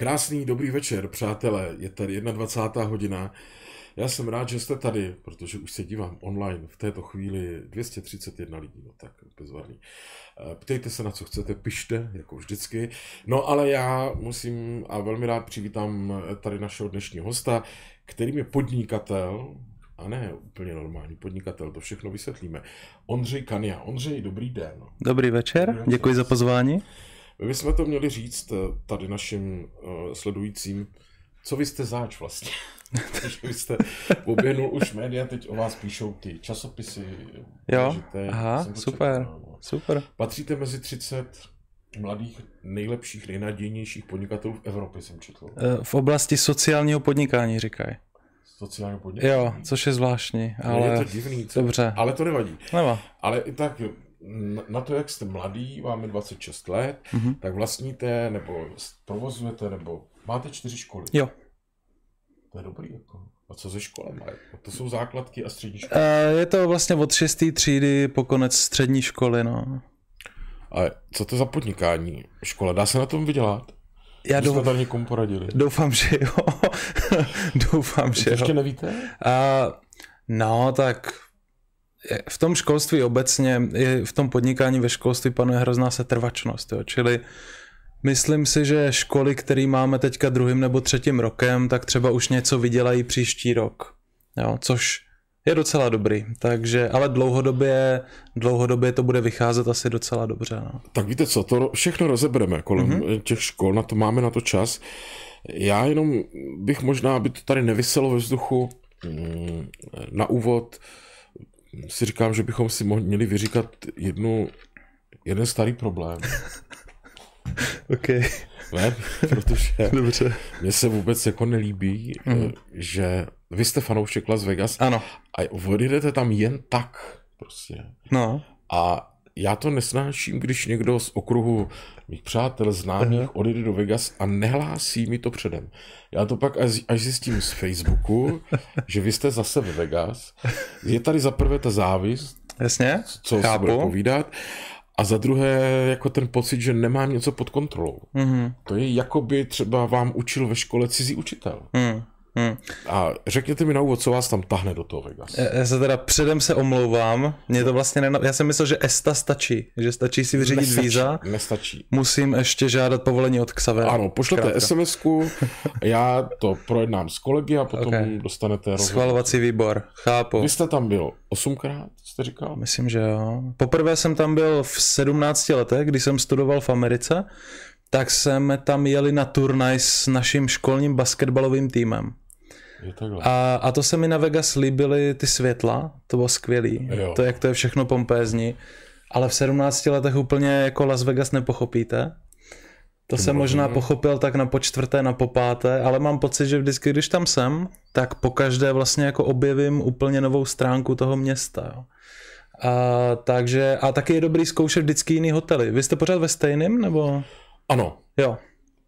Krásný dobrý večer, přátelé. Je tady 21. hodina. Já jsem rád, že jste tady, protože už se dívám online v této chvíli 231 lidí, no tak bezvadný. Eh, ptejte se na co chcete, pište, jako vždycky. No ale já musím a velmi rád přivítám tady našeho dnešního hosta, kterým je podnikatel, a ne úplně normální podnikatel, to všechno vysvětlíme. Ondřej Kania. Ondřej, dobrý den. Dobrý večer, dobrý večer. děkuji za pozvání. My jsme to měli říct eh, tady našim uh, sledujícím, co vy jste záč vlastně. Takže vy jste oběhnul už média, teď o vás píšou ty časopisy. Jo, důležité. aha, super, čekal, no. super. Patříte mezi 30 mladých, nejlepších, nejnadějnějších podnikatelů v Evropě, jsem četl. Eh, v oblasti sociálního podnikání, říkají. Sociálního podnikání? Jo, což je zvláštní, ale... Je to divný, co? Dobře. Ale to nevadí. Neva. Ale i tak na to, jak jste mladý, máme 26 let, mm-hmm. tak vlastníte, nebo provozujete, nebo máte čtyři školy. Jo. To je dobrý. Jako. A co ze školama? To jsou základky a střední školy? Uh, je to vlastně od 6. třídy po konec střední školy, no. A co to za podnikání? Škola, dá se na tom vydělat? Já doufám, tady někomu poradili. Doufám, že jo. doufám, že jo. Ještě nevíte? Uh, no, tak v tom školství obecně, v tom podnikání ve školství panuje hrozná setrvačnost, jo, čili myslím si, že školy, které máme teďka druhým nebo třetím rokem, tak třeba už něco vydělají příští rok, jo, což je docela dobrý, takže, ale dlouhodobě, dlouhodobě to bude vycházet asi docela dobře. No. Tak víte co, to všechno rozebereme kolem mm-hmm. těch škol, na to máme na to čas. Já jenom bych možná, aby to tady nevyselo ve vzduchu, mm, na úvod si říkám, že bychom si měli vyříkat jednu, jeden starý problém. OK. Ne, protože Dobře. mně se vůbec jako nelíbí, mm. že vy jste fanoušek Las Vegas ano. a odjedete tam jen tak prostě. No. A já to nesnáším, když někdo z okruhu mých přátel, známých uh-huh. odjede do Vegas a nehlásí mi to předem. Já to pak až, až zjistím z Facebooku, že vy jste zase ve Vegas. Je tady za prvé ta závist, Jasně, co Chápu. se bude povídat. A za druhé, jako ten pocit, že nemám něco pod kontrolou. Mm-hmm. To je jako by třeba vám učil ve škole cizí učitel. Mm. Hmm. A řekněte mi na úvod, co vás tam tahne do toho Vegas. Já se teda předem se omlouvám, mě to vlastně nena... já jsem myslel, že ESTA stačí, že stačí si vyřídit nestačí, víza. Nestačí. Musím ještě žádat povolení od Xavera. Ano, pošlete SMS-ku, já to projednám s kolegy a potom okay. dostanete rozhovor. Schvalovací výbor, chápu. Vy jste tam byl osmkrát, jste říkal? Myslím, že jo. Poprvé jsem tam byl v 17 letech, když jsem studoval v Americe, tak jsme tam jeli na turnaj s naším školním basketbalovým týmem. A, a to se mi na Vegas líbily ty světla, to bylo skvělý. Jo. To, jak to je všechno pompézní. Ale v 17 letech úplně jako Las Vegas nepochopíte. To jsem možná pochopil tak na počtvrté, na popáté, ale mám pocit, že vždycky, když tam jsem, tak po každé vlastně jako objevím úplně novou stránku toho města. Jo. A, takže, a taky je dobrý zkoušet vždycky jiný hotely. Vy jste pořád ve stejném, nebo? Ano. Jo.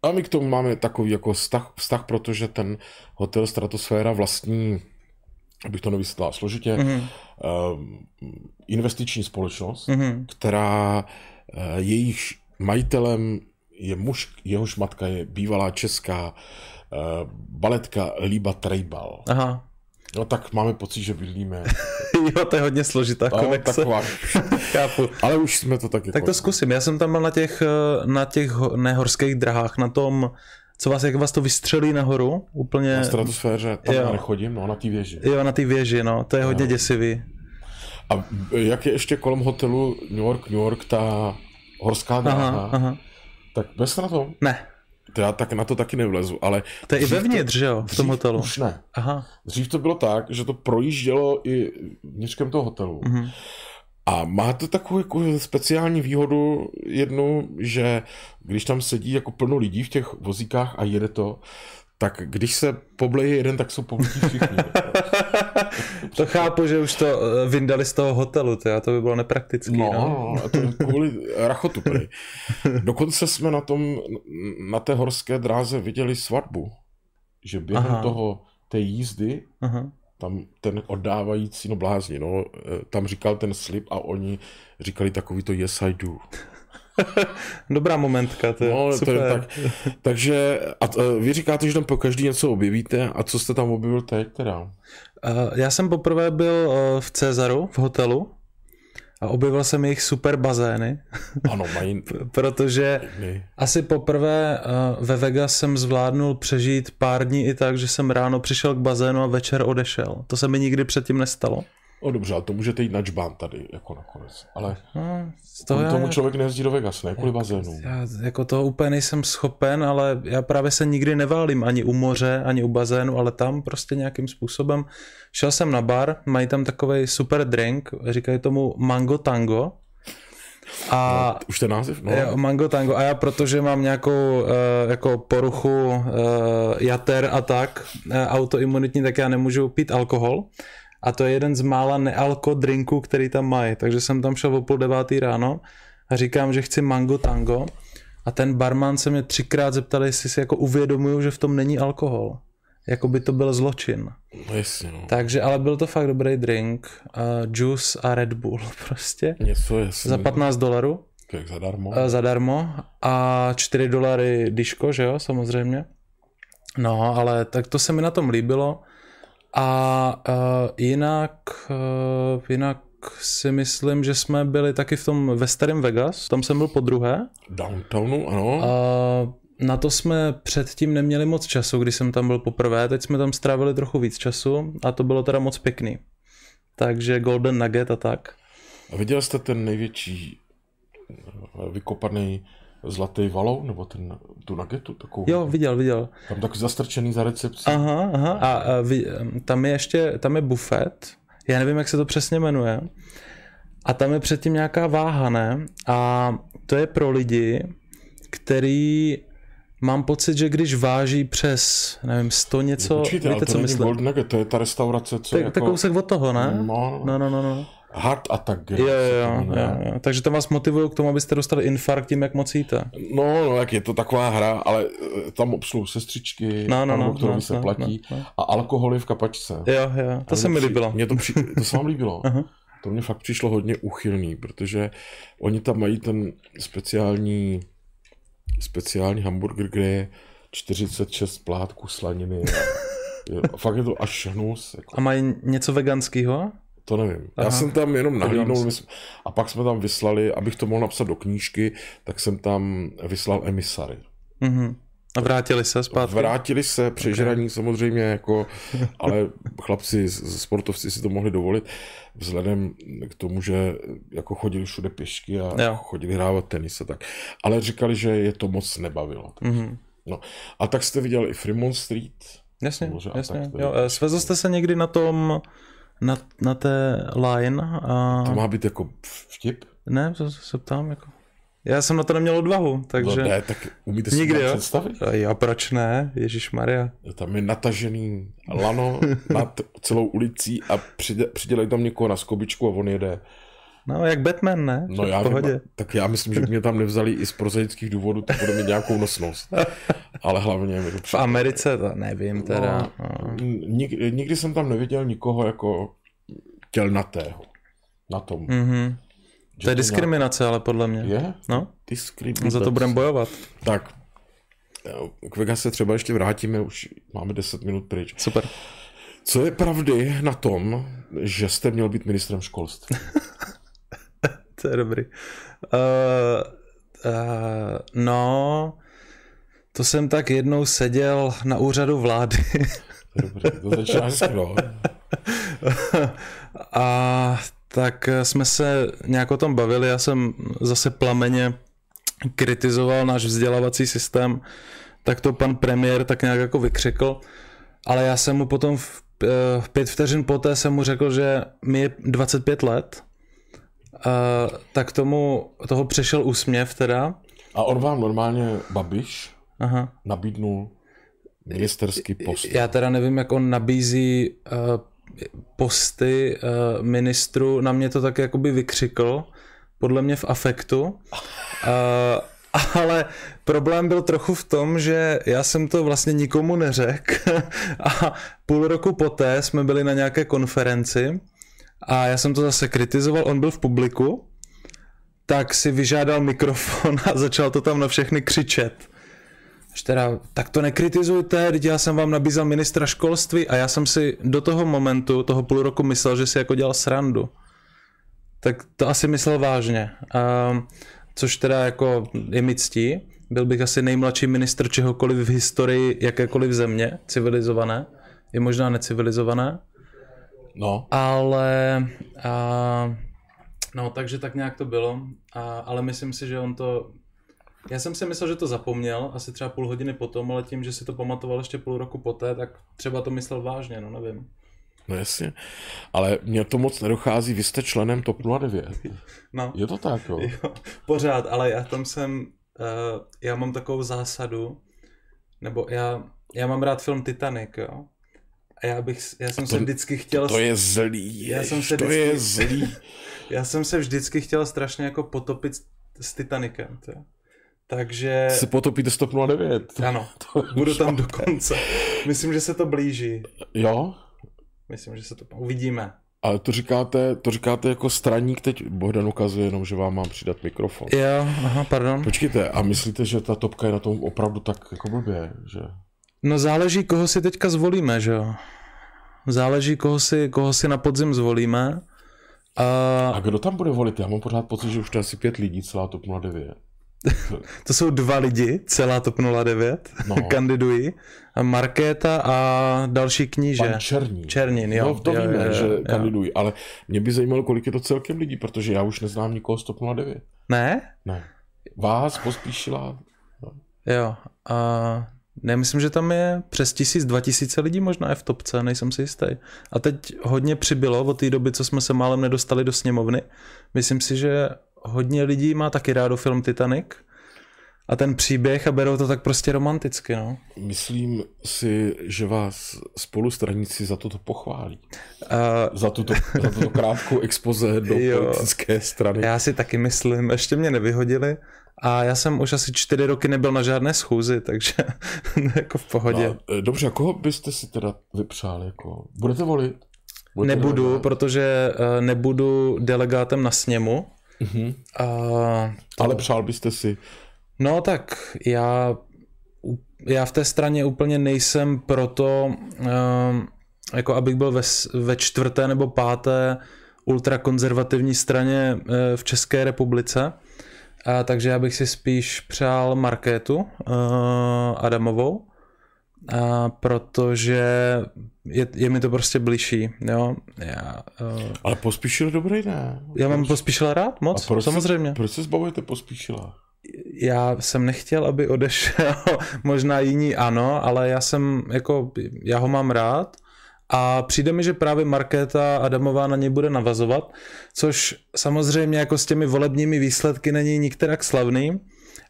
A my k tomu máme takový jako vztah, vztah protože ten hotel Stratosféra vlastní, abych to nevysvětlil složitě, mm-hmm. uh, investiční společnost, mm-hmm. která uh, jejich majitelem je muž, jehož matka je bývalá česká uh, baletka Líba Trejbal. Aha. No tak máme pocit, že bydlíme. jo, to je hodně složitá no, konexe. Taková. Chápu. Ale už jsme to taky. Tak to zkusím. Já jsem tam byl na těch, eh, na těch nehorských drahách, na tom, co vás, jak vás to vystřelí nahoru, úplně... Na stratosféře, tam jo. nechodím, no, na té věži. Jo, na té věži, no, to je hodně no. děsivý. A jak je ještě kolem hotelu New York, New York, ta horská dráha, aha, aha. tak bez na tom? Ne. To já tak na to taky nevlezu, ale... To je i vevnitř, že jo, v tom hotelu? Už ne. Aha. Dřív to bylo tak, že to projíždělo i vnitřkem toho hotelu. Mm-hmm. A má to takovou jako speciální výhodu jednu, že když tam sedí jako plno lidí v těch vozíkách a jede to, tak když se pobleje jeden, tak jsou poblití všichni. to chápu, že už to eh, vyndali z toho hotelu, to, to by bylo nepraktické. No, no. a to je kvůli rachotu. Prý. Dokonce jsme na tom, na té horské dráze viděli svatbu, že během Aha. toho té jízdy Aha. tam ten oddávající, no blázni, no, eh, tam říkal ten slib a oni říkali takový to yes I do. Dobrá momentka, to je No, to super. je tak. Takže a t- vy říkáte, že tam po každý něco objevíte a co jste tam objevil teď teda? Uh, já jsem poprvé byl uh, v Cezaru, v hotelu, a objevil jsem jejich super bazény, Ano, mají... protože asi poprvé uh, ve Vegas jsem zvládnul přežít pár dní i tak, že jsem ráno přišel k bazénu a večer odešel. To se mi nikdy předtím nestalo. O dobře, ale to můžete jít na čbán tady, jako nakonec. Ale No, kvůli já, tomu člověk nejezdí do Vegas, ne kvůli bazénu. já jako toho úplně nejsem schopen, ale já právě se nikdy neválím ani u moře, ani u bazénu, ale tam prostě nějakým způsobem. Šel jsem na bar, mají tam takový super drink, říkají tomu mango tango. A Už ten název? No. Jo, Mango Tango. A já, protože mám nějakou uh, jako poruchu uh, jater a tak, uh, autoimunitní, tak já nemůžu pít alkohol. A to je jeden z mála nealko drinků, který tam mají. Takže jsem tam šel o půl devátý ráno a říkám, že chci Mango Tango. A ten barman se mě třikrát zeptal, jestli si jako uvědomuju, že v tom není alkohol. Jako by to byl zločin. no jasně, no. Takže, ale byl to fakt dobrý drink. Uh, juice a Red Bull prostě. Něco jasně. Za 15 dolarů. Jak zadarmo. Eh, zadarmo a 4 dolary diško, že jo, samozřejmě. No, ale tak to se mi na tom líbilo. A uh, jinak, uh, jinak si myslím, že jsme byli taky v tom ve starém Vegas, tam jsem byl po druhé. Downtownu, ano. A na to jsme předtím neměli moc času, když jsem tam byl poprvé, teď jsme tam strávili trochu víc času a to bylo teda moc pěkný. Takže Golden Nugget a tak. A viděl jste ten největší vykopaný zlatý valou, nebo ten, tu nagetu takovou? Jo, viděl, viděl. Tam tak zastrčený za recepcí. Aha, aha. A, a vy, tam je ještě, tam je bufet, já nevím, jak se to přesně jmenuje, a tam je předtím nějaká váha, ne? A to je pro lidi, který mám pocit, že když váží přes, nevím, 100 něco, Počkejte, ale víte, to co není myslím? Gold Nugget, to je ta restaurace, co Tak, jako... tak kousek od toho, ne? No, No, no, no, no. Heart Attack. Jo, jo, jo, jo. Takže to vás motivují k tomu, abyste dostali infarkt tím, jak moc jíte. No, no, jak je to taková hra, ale eh, tam obsluhují sestřičky, No, no, no, no, se no, platí no, no. a alkohol je v kapačce. Jo, jo, to se mi při- líbilo. Mně to, při, to se vám líbilo. To mě fakt přišlo hodně uchylný, protože oni tam mají ten speciální, speciální hamburger, kde je 46 plátků slaniny. A, a fakt je to až hnus. Jako, A mají něco veganského? To nevím. Já Aha. jsem tam jenom nahlídnul a pak jsme tam vyslali, abych to mohl napsat do knížky, tak jsem tam vyslal emisary. Mhm. A vrátili se zpátky? Vrátili se, přežraní samozřejmě, jako, ale chlapci, sportovci si to mohli dovolit, vzhledem k tomu, že jako chodili všude pěšky a Jo. chodili hrávat tenis a tak. Ale říkali, že je to moc nebavilo. Mhm. No. A tak jste viděl i Fremont Street? Jasně, jasně. tak. Jo, eh, svezl jste se někdy na tom, na, na té line a... To má být jako vtip? Ne, to se ptám jako. Já jsem na to neměl odvahu, takže... No, ne, tak umíte si Nikdy, to představit? A jo, proč ne? Ježíš Maria. Tam je natažený lano nad celou ulicí a přidě, přidělají tam někoho na skobičku a on jede. No, jak Batman, ne? No Že já v pohodě. vím, tak já myslím, že mě tam nevzali i z prozaických důvodů, to bude mít nějakou nosnost. Ale hlavně mi to V. Americe to nevím teda. No. Nikdy, nikdy jsem tam neviděl nikoho jako tělnatého. Na tom. Mhm. Že To je diskriminace, ale podle mě. nějak- Je? No, Diskriminace. za to budeme bojovat. Tak, k Vegas se třeba ještě vrátíme, už máme 10 minut pryč. Super. Co je pravdy na tom, že jste měl být ministrem školství? To je dobrý. Uh, uh, no, to jsem tak jednou seděl na úřadu vlády. Dobrý, to začíná no. a tak jsme se nějak o tom bavili, já jsem zase plameně kritizoval náš vzdělávací systém, tak to pan premiér tak nějak jako vykřikl, ale já jsem mu potom v, eh, pět vteřin poté jsem mu řekl, že mi je 25 let, uh, tak tomu toho přešel úsměv teda. A on vám normálně, Babiš, Aha. nabídnul ministerský post. Já teda nevím, jak on nabízí uh, posty uh, ministru, na mě to tak jakoby vykřikl, podle mě v afektu. Uh, ale problém byl trochu v tom, že já jsem to vlastně nikomu neřekl a půl roku poté jsme byli na nějaké konferenci a já jsem to zase kritizoval, on byl v publiku tak si vyžádal mikrofon a začal to tam na všechny křičet. Teda, tak to nekritizujte, teď já jsem vám nabízel ministra školství a já jsem si do toho momentu, toho půl roku myslel, že si jako dělal srandu. Tak to asi myslel vážně. Um, což teda jako je mi ctí. Byl bych asi nejmladší ministr čehokoliv v historii jakékoliv země, civilizované, i možná necivilizované. No. Ale, a, no takže tak nějak to bylo, a, ale myslím si, že on to, já jsem si myslel, že to zapomněl, asi třeba půl hodiny potom, ale tím, že si to pamatoval ještě půl roku poté, tak třeba to myslel vážně, no nevím. No jasně, ale mně to moc nedochází, vy jste členem TOP 09. No. Je to tak, jo? jo pořád, ale já tam jsem, uh, já mám takovou zásadu, nebo já, já mám rád film Titanic, jo? A já bych, já jsem to, se vždycky chtěl... To je zlý, já jsem se to vždycky, je zlý. já jsem se vždycky chtěl strašně jako potopit s Titanicem, to. Takže... Se potopíte 109. Ano, to budu tam do konce. Myslím, že se to blíží. Jo? Myslím, že se to uvidíme. Ale to říkáte, to říkáte jako straník, teď Bohdan ukazuje jenom, že vám mám přidat mikrofon. Jo, aha, pardon. Počkejte, a myslíte, že ta topka je na tom opravdu tak jako blbě, že? No záleží, koho si teďka zvolíme, že jo. Záleží, koho si, koho si na podzim zvolíme. A... a kdo tam bude volit? Já mám pořád pocit, že už to je asi pět lidí, celá TOP 09. to jsou dva lidi, celá TOP 09, no. kandidují. Markéta a další kníže. Pan Černín. Černín, jo. No, to jo, víme, jo, že jo. kandidují, ale mě by zajímalo, kolik je to celkem lidí, protože já už neznám nikoho z TOP 09. Ne? Ne. Vás pospíšila. No. Jo. A Nemyslím, že tam je přes tisíc, dva tisíce lidí možná je v topce, nejsem si jistý. A teď hodně přibylo od té doby, co jsme se málem nedostali do sněmovny. Myslím si, že hodně lidí má taky rádo film Titanic a ten příběh a berou to tak prostě romanticky, no. Myslím si, že vás spolustraníci za toto pochválí. Uh, za, tuto, za tuto krátkou expoze do jo, politické strany. Já si taky myslím, ještě mě nevyhodili, a já jsem už asi čtyři roky nebyl na žádné schůzi, takže jako v pohodě. No, dobře, a koho byste si teda vypřál? Jako? Budete volit? Budete nebudu, volit? protože uh, nebudu delegátem na sněmu. Uh-huh. A to... Ale přál byste si? No tak já, já v té straně úplně nejsem proto, uh, jako abych byl ve, ve čtvrté nebo páté ultrakonzervativní straně uh, v České republice. A, takže já bych si spíš přál Markétu uh, Adamovou, a, protože je, je mi to prostě blížší, jo. Já, uh, Ale pospíšil dobrý, ne? Já mám pospíšila rád, moc, proč samozřejmě. Se, proč se zbavujete pospíšila? Já jsem nechtěl, aby odešel, možná jiní ano, ale já jsem, jako, já ho mám rád a přijde mi, že právě Markéta Adamová na něj bude navazovat, což samozřejmě jako s těmi volebními výsledky není nikterak slavný,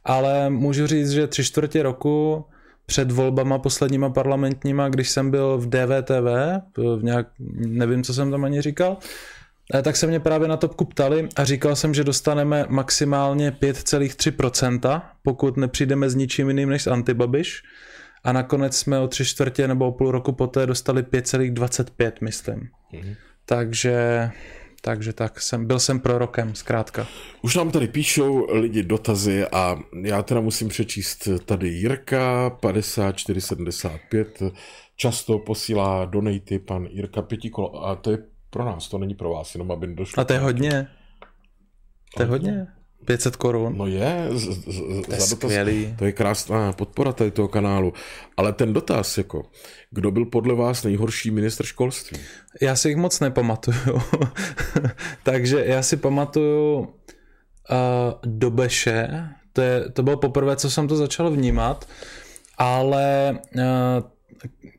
ale můžu říct, že tři čtvrtě roku před volbama posledníma parlamentníma, když jsem byl v DVTV, v nějak, nevím, co jsem tam ani říkal, eh, tak se mě právě na topku ptali a říkal jsem, že dostaneme maximálně 5,3%, pokud nepřijdeme s ničím jiným než s antibabiš a nakonec jsme o tři čtvrtě nebo o půl roku poté dostali 5,25, myslím. Mm-hmm. Takže takže tak, jsem, byl jsem prorokem, zkrátka. Už nám tady píšou lidi dotazy a já teda musím přečíst tady Jirka 5475, často posílá donaty pan Jirka Pětikolo a to je pro nás, to není pro vás, jenom aby došlo. A to je hodně. To je hodně. 500 korun. No je, z, z, to je za dotaz, skvělý. To je krásná podpora tady toho kanálu. Ale ten dotaz, jako, kdo byl podle vás nejhorší ministr školství? Já si jich moc nepamatuju. Takže já si pamatuju uh, Dobeše, to, je, to bylo poprvé, co jsem to začal vnímat, ale uh,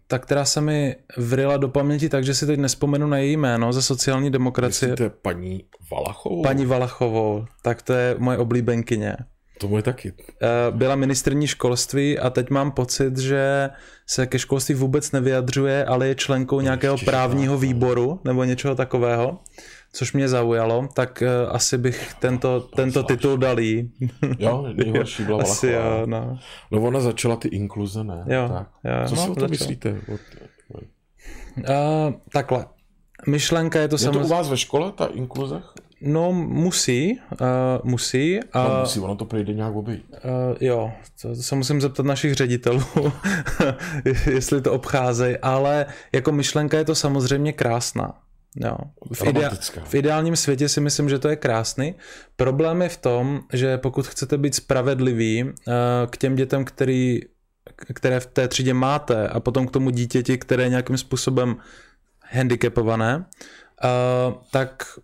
ta, která se mi vryla do paměti, takže si teď nespomenu na její jméno ze sociální demokracie. Myslíte paní Valachovou? Paní Valachovou, tak to je moje oblíbenkyně. To moje taky. Eh, byla ministrní školství a teď mám pocit, že se ke školství vůbec nevyjadřuje, ale je členkou nějakého právního výboru nebo něčeho takového což mě zaujalo, tak uh, asi bych tento, tento titul dal jí. Jo, nejhorší byla Asi jo, no. no ona začala ty inkluze, ne? Jo, tak. jo, Co no, si o tom myslíte? Uh, takhle. Myšlenka je to samozřejmě... Je to u vás ve škole, ta inkluze? No musí, uh, musí. A, no, musí, ono to projde nějak obejít. Uh, jo, to, to se musím zeptat našich ředitelů, jestli to obcházejí, ale jako myšlenka je to samozřejmě krásná. Jo. V, idea- v ideálním světě si myslím, že to je krásný. Problém je v tom, že pokud chcete být spravedlivý uh, k těm dětem, který, které v té třídě máte a potom k tomu dítěti, které je nějakým způsobem handicapované, uh, tak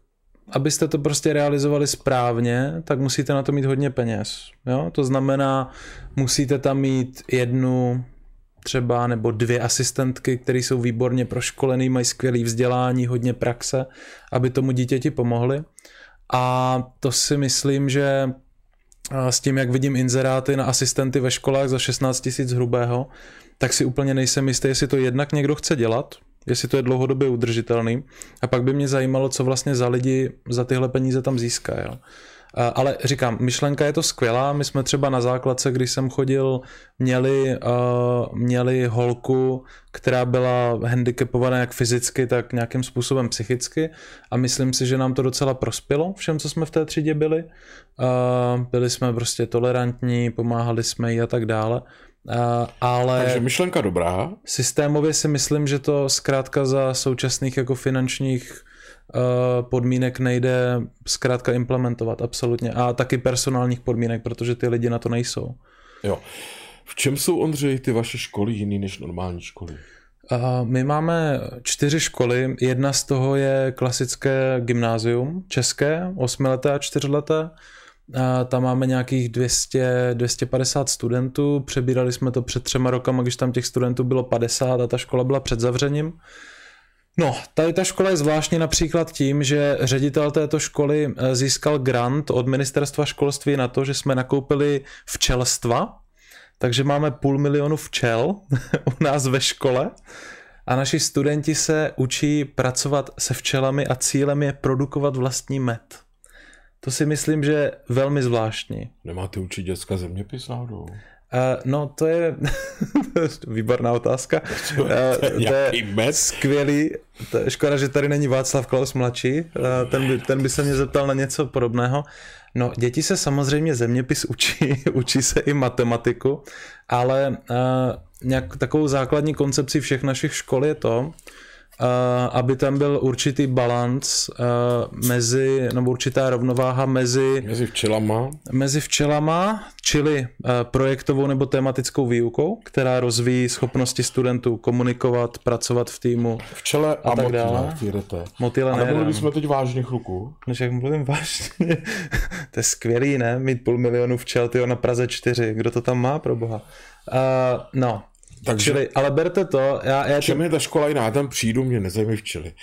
abyste to prostě realizovali správně, tak musíte na to mít hodně peněz. Jo? To znamená, musíte tam mít jednu třeba nebo dvě asistentky, které jsou výborně proškolený, mají skvělé vzdělání, hodně praxe, aby tomu dítěti pomohli. A to si myslím, že s tím, jak vidím inzeráty na asistenty ve školách za 16 tisíc hrubého, tak si úplně nejsem jistý, jestli to jednak někdo chce dělat, jestli to je dlouhodobě udržitelný. A pak by mě zajímalo, co vlastně za lidi za tyhle peníze tam získá. Jo. Ale říkám, myšlenka je to skvělá. My jsme třeba na základce, když jsem chodil, měli, uh, měli holku, která byla handicapovaná jak fyzicky, tak nějakým způsobem psychicky a myslím si, že nám to docela prospělo všem, co jsme v té třídě byli. Uh, byli jsme prostě tolerantní, pomáhali jsme jí a tak dále. Uh, ale Takže myšlenka dobrá. Systémově si myslím, že to zkrátka za současných jako finančních podmínek nejde zkrátka implementovat absolutně. A taky personálních podmínek, protože ty lidi na to nejsou. Jo. V čem jsou, Ondřej, ty vaše školy jiný než normální školy? Uh, my máme čtyři školy. Jedna z toho je klasické gymnázium, české, osmileté a čtyřleté. Tam máme nějakých 200, 250 studentů, přebírali jsme to před třema rokama, když tam těch studentů bylo 50 a ta škola byla před zavřením. No, tady ta škola je zvláštní například tím, že ředitel této školy eh, získal grant od ministerstva školství na to, že jsme nakoupili včelstva, takže máme půl milionu včel u nás ve škole a naši studenti se učí pracovat se včelami a cílem je produkovat vlastní med. To si myslím, že je velmi zvláštní. Nemáte učit dětská zeměpis náhodou? Uh, no, to je výborná otázka. Uh, to je skvělý. To je škoda, že tady není Václav Klaus mladší. Uh, ten, by, ten by se mě zeptal na něco podobného. No, děti se samozřejmě zeměpis učí, učí se i matematiku, ale uh, nějak takovou základní koncepcí všech našich škol je to, Uh, aby tam byl určitý balans uh, mezi, nebo určitá rovnováha mezi... Mezi včelama. Mezi včelama, čili uh, projektovou nebo tematickou výukou, která rozvíjí schopnosti studentů komunikovat, pracovat v týmu. Včele a, a tak dále. Motýle A nebyli bychom teď vážně chluku. No, jak mluvím vážně. to je skvělý, ne? Mít půl milionu včel, tyjo, na Praze 4. Kdo to tam má, pro boha? Uh, no, takže, Čili, ale berte to. Já, já v čem tě... je ta škola jiná? Tam přijdu, mě nezajímají včely.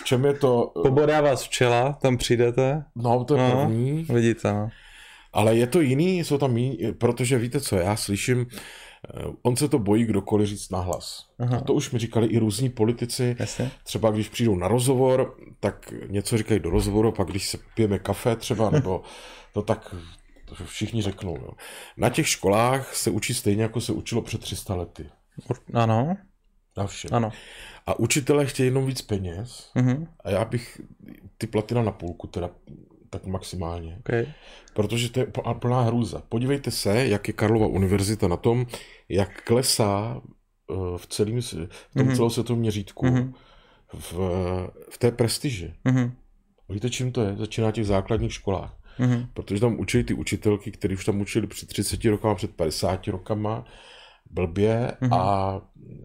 V čem je to... Pobodá vás včela, tam přijdete. No, to je no, první. Vidíte, no. Ale je to jiný, jsou tam jiný, protože víte co, já slyším, eh, on se to bojí kdokoliv říct nahlas. Aha. A to už mi říkali i různí politici. Jasně. Třeba když přijdou na rozhovor, tak něco říkají do rozhovoru, pak když se pijeme kafe třeba, nebo to tak to všichni řeknou. Jo. Na těch školách se učí stejně, jako se učilo před 300 lety. Ano. Na všem. Ano. A učitelé chtějí jenom víc peněz uh-huh. a já bych ty platina na půlku teda tak maximálně. Okay. Protože to je plná hrůza. Podívejte se, jak je Karlova univerzita na tom, jak klesá eh, v, celým, v tom uh-huh. celosvětovém měřítku uh-huh. v, v té prestiži. Uh-huh. Víte, čím to je? Začíná v těch základních školách. Uh-huh. Protože tam učí ty učitelky, které už tam učili před 30 rokama, před 50 rokama, blbě mm-hmm. a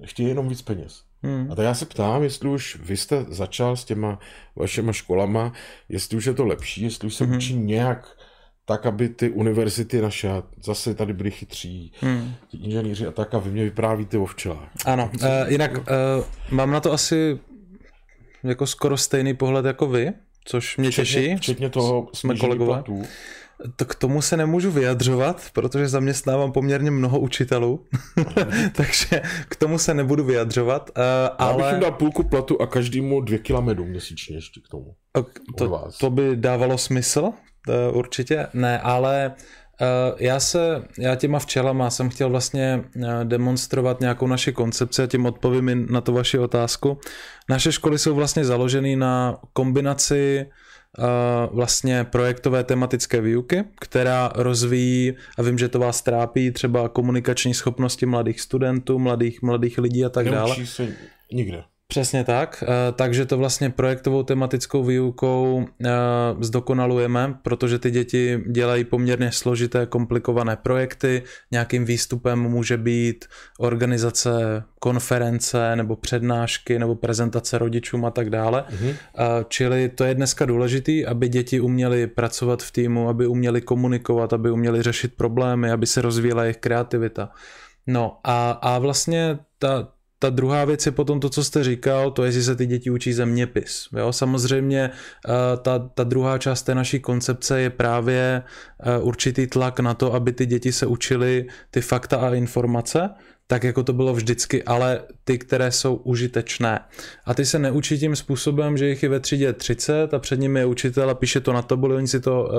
chtějí jenom víc peněz. Mm. A tak já se ptám, jestli už vy jste začal s těma vašima školama, jestli už je to lepší, jestli už se mm-hmm. učí nějak tak, aby ty univerzity naše zase tady byly chytří, mm. ti inženýři a tak, a vy mě vyprávíte o včelách. Ano, uh, jinak uh, mám na to asi jako skoro stejný pohled jako vy, což mě včetně, těší. Včetně toho jsme kolegové. Platů. To k tomu se nemůžu vyjadřovat, protože zaměstnávám poměrně mnoho učitelů, takže k tomu se nebudu vyjadřovat. Uh, ale... Já bych dal půlku platu a každému dvě kila medu měsíčně ještě k tomu. To, to by dávalo smysl, uh, určitě. Ne, ale uh, já se, já těma včelama jsem chtěl vlastně demonstrovat nějakou naši koncepci a tím odpovím na tu vaši otázku. Naše školy jsou vlastně založeny na kombinaci vlastně projektové tematické výuky, která rozvíjí, a vím, že to vás trápí, třeba komunikační schopnosti mladých studentů, mladých, mladých lidí a tak Neučí dále. se nikde. Přesně tak, eh, takže to vlastně projektovou tematickou výukou eh, zdokonalujeme, protože ty děti dělají poměrně složité, komplikované projekty. Nějakým výstupem může být organizace konference nebo přednášky nebo prezentace rodičům a tak dále. Mm-hmm. Čili to je dneska důležitý, aby děti uměly pracovat v týmu, aby uměly komunikovat, aby uměly řešit problémy, aby se rozvíjela jejich kreativita. No a, a vlastně ta, ta druhá věc je potom to, co jste říkal, to je, jestli se ty děti učí zeměpis. Jo? Samozřejmě eh, ta, ta druhá část té naší koncepce je právě eh, určitý tlak na to, aby ty děti se učily ty fakta a informace, tak jako to bylo vždycky, ale ty, které jsou užitečné. A ty se neučí tím způsobem, že jich je ve třídě 30 a před nimi je učitel a píše to na tabuli, oni si to uh,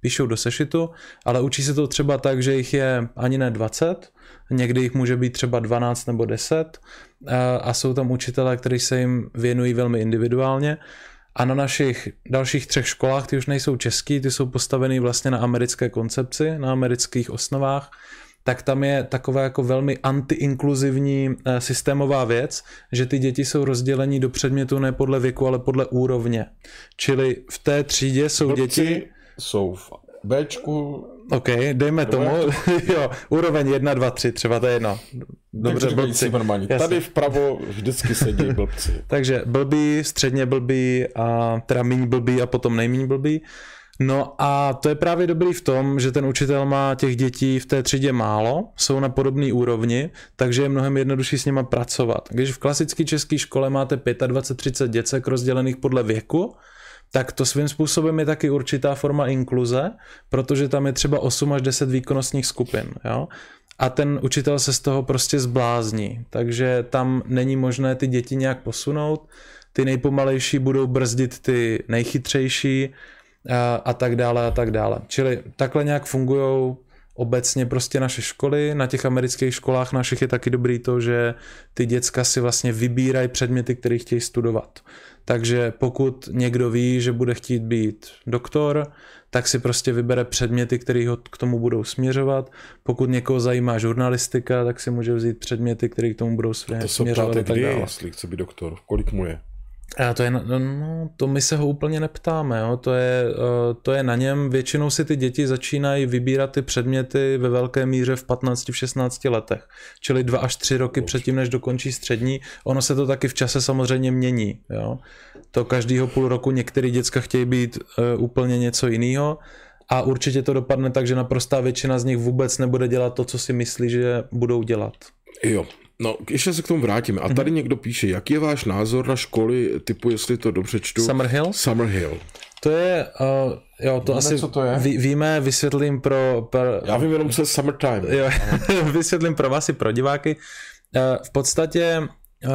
píšou do sešitu, ale učí se to třeba tak, že jich je ani ne 20, někdy jich může být třeba 12 nebo 10 a jsou tam učitelé, kteří se jim věnují velmi individuálně. A na našich dalších třech školách, ty už nejsou český, ty jsou postaveny vlastně na americké koncepci, na amerických osnovách, tak tam je taková jako velmi antiinkluzivní eh, systémová věc, že ty děti jsou rozdělení do předmětu ne podle věku, ale podle úrovně. Čili v té třídě jsou Blbci děti... jsou v Bčku, OK, dejme tomu, jo, úroveň 1, 2, 3, třeba to je jedno. Dobře, takže blbci. normálně. Jasně. Tady vpravo vždycky sedí blbci. Takže blbý, středně blbý a teda méně blbý a potom nejméně blbý. No a to je právě dobrý v tom, že ten učitel má těch dětí v té třídě málo, jsou na podobné úrovni, takže je mnohem jednodušší s nima pracovat. Když v klasické české škole máte 25-30 děcek rozdělených podle věku, tak to svým způsobem je taky určitá forma inkluze, protože tam je třeba 8 až 10 výkonnostních skupin. Jo? A ten učitel se z toho prostě zblázní, takže tam není možné ty děti nějak posunout. Ty nejpomalejší budou brzdit ty nejchytřejší a, a tak dále a tak dále. Čili takhle nějak fungují obecně prostě naše školy. Na těch amerických školách našich je taky dobrý to, že ty děcka si vlastně vybírají předměty, které chtějí studovat. Takže pokud někdo ví, že bude chtít být doktor, tak si prostě vybere předměty, které ho k tomu budou směřovat. Pokud někoho zajímá žurnalistika, tak si může vzít předměty, které k tomu budou To se směřovat ptáte, a tak kdy je, dále. jestli chce být doktor, kolik mu je. A to je, na- no, to my se ho úplně neptáme, jo. To, je, eh, to je na něm. Většinou si ty děti začínají vybírat ty předměty ve velké míře v 15, v 16 letech. Čili dva až tři roky předtím, než dokončí střední. Ono se to taky v čase samozřejmě mění, jo. To každýho půl roku některý děcka chtějí být uh, úplně něco jiného. A určitě to dopadne tak, že naprostá většina z nich vůbec nebude dělat to, co si myslí, že budou dělat. Jo, no ještě se k tomu vrátíme. A Mhm. tady někdo píše, jaký je váš názor na školy typu, jestli to dobře čtu? Summerhill? Summerhill. To je, uh, jo, to Víme, asi co to je? Ví, víme, vysvětlím pro, pro Já vím jenom, co je summertime. jo, vysvětlím pro vás i pro diváky. Eh, V podstatě, eh,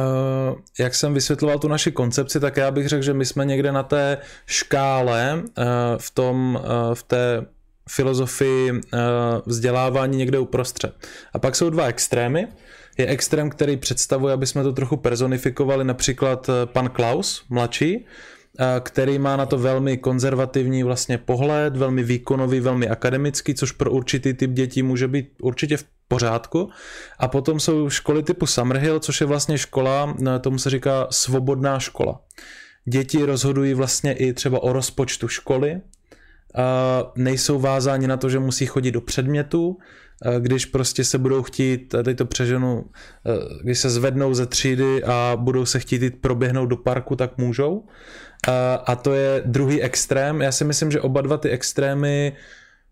jak jsem vysvětloval tu naši koncepci, tak já bych řekl, že my jsme někde na té škále eh, v tom, eh, v té filozofii eh, vzdělávání někde uprostřed. A pak jsou dva extrémy. Je extrém, který představuje, aby jsme to trochu personifikovali, například eh, pan Klaus, mladší, eh, který má na to velmi konzervativní vlastně pohled, velmi výkonový, velmi akademický, což pro určitý typ dětí může být určitě v pořádku. A potom jsou školy typu Summerhill, což je vlastně škola, no, tomu se říká svobodná škola. Děti rozhodují vlastně i třeba o rozpočtu školy, nejsou vázáni na to, že musí chodit do předmětu, a když prostě se budou chtít, a teď to přeženu, eh, když se zvednou ze třídy a budou se chtít jít proběhnout do parku, tak můžou. A, to je druhý extrém. Já si myslím, že oba dva ty extrémy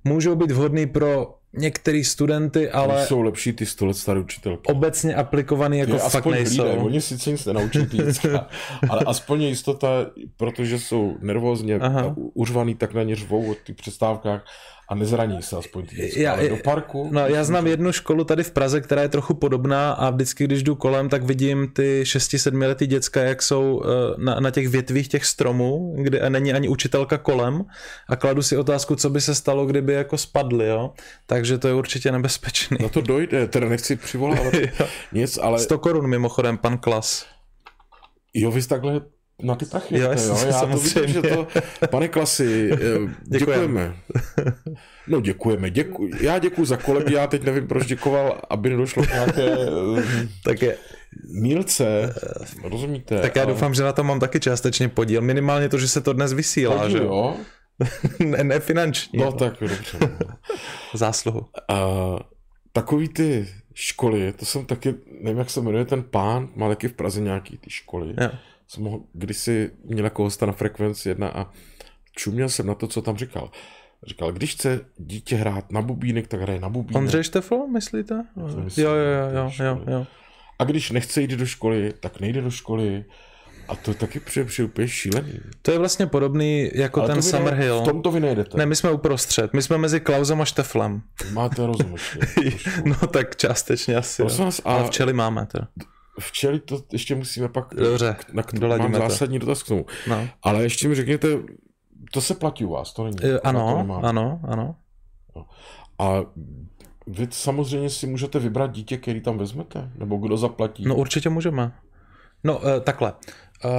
můžou být vhodný pro některý studenty, Ale... ale Jsou lepší ty 100 let staré učitelky. obecně aplikovaný jako Je fakt aspoň nejsou. hlídají, oni sice nic nenaučí ty děcka, ale aspoň je jistota, protože jsou nervózně Aha. uřvaný, tak na ně řvou o těch přestávkách a nezraní se aspoň ty děcka. Já- ale do parku... No, já znám jednu školu tady v Praze, která je trochu podobná a vždycky, když jdu kolem, tak vidím ty 6-7 letý děcka, jak jsou eh, na, na těch větvích těch stromů, kde není ani učitelka kolem a kladu si otázku, co by se stalo, kdyby jako spadly, jo. Takže to je určitě nebezpečný. Na to dojde, teda nechci přivolávat nic, ale 100 korun mimochodem, pan Klas. jo, vy takhle na ty prachy. Jo, jo? Já to vidím, že to... Pane Klasy, eh, děkujeme. No děkujeme, děkuji. Já děkuji za kolegy, já teď nevím, proč děkoval, aby nedošlo k nějaké tak je, mílce, rozumíte? Tak já doufám, že na to mám taky částečně podíl. Minimálně to, že se to dnes vysílá, podíl, že jo? ne, ne finanční. No tak dobře. Zásluhu. A, takový ty školy, to jsem taky, nevím, jak se jmenuje ten pán, má taky v Praze nějaký ty školy. Jo. Jsem ho kdysi měl jako hosta na frekvenci jedna a čuměl jsem na to, co tam říkal. Říkal, když chce dítě hrát na bubínek, tak hraje na bubínek. Ondřej Štefo, myslíte? Myslím, jo, jo, jo, jo, jo. A když nechce jít do školy, tak nejde do školy. A to je taky přijde úplně šílený. To je vlastně podobný jako Ale ten Summerhill. V tom to vy nejdete. Ne, my jsme uprostřed. My jsme mezi Klausem a Šteflem. Máte rozum No tak částečně asi. Vás, a... Ale včely máme teda. Včely to ještě musíme pak... Dobře, na, mám to. zásadní dotaz k tomu. No. Ale ještě mi řekněte, to se platí u vás, to není. Uh, ano, to ano, ano. No. A vy samozřejmě si můžete vybrat dítě, který tam vezmete? Nebo kdo zaplatí? No určitě můžeme. No uh, takhle. Uh,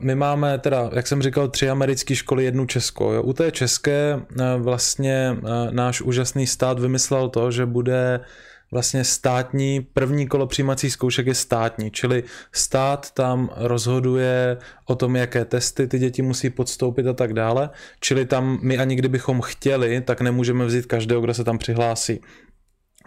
my máme teda, jak jsem říkal, tři americké školy, jednu českou. Jo. U té české uh, vlastně uh, náš úžasný stát vymyslel to, že bude vlastně státní, první kolo přijímací zkoušek je státní, čili stát tam rozhoduje o tom, jaké testy ty děti musí podstoupit a tak dále, čili tam my ani kdybychom chtěli, tak nemůžeme vzít každého, kdo se tam přihlásí.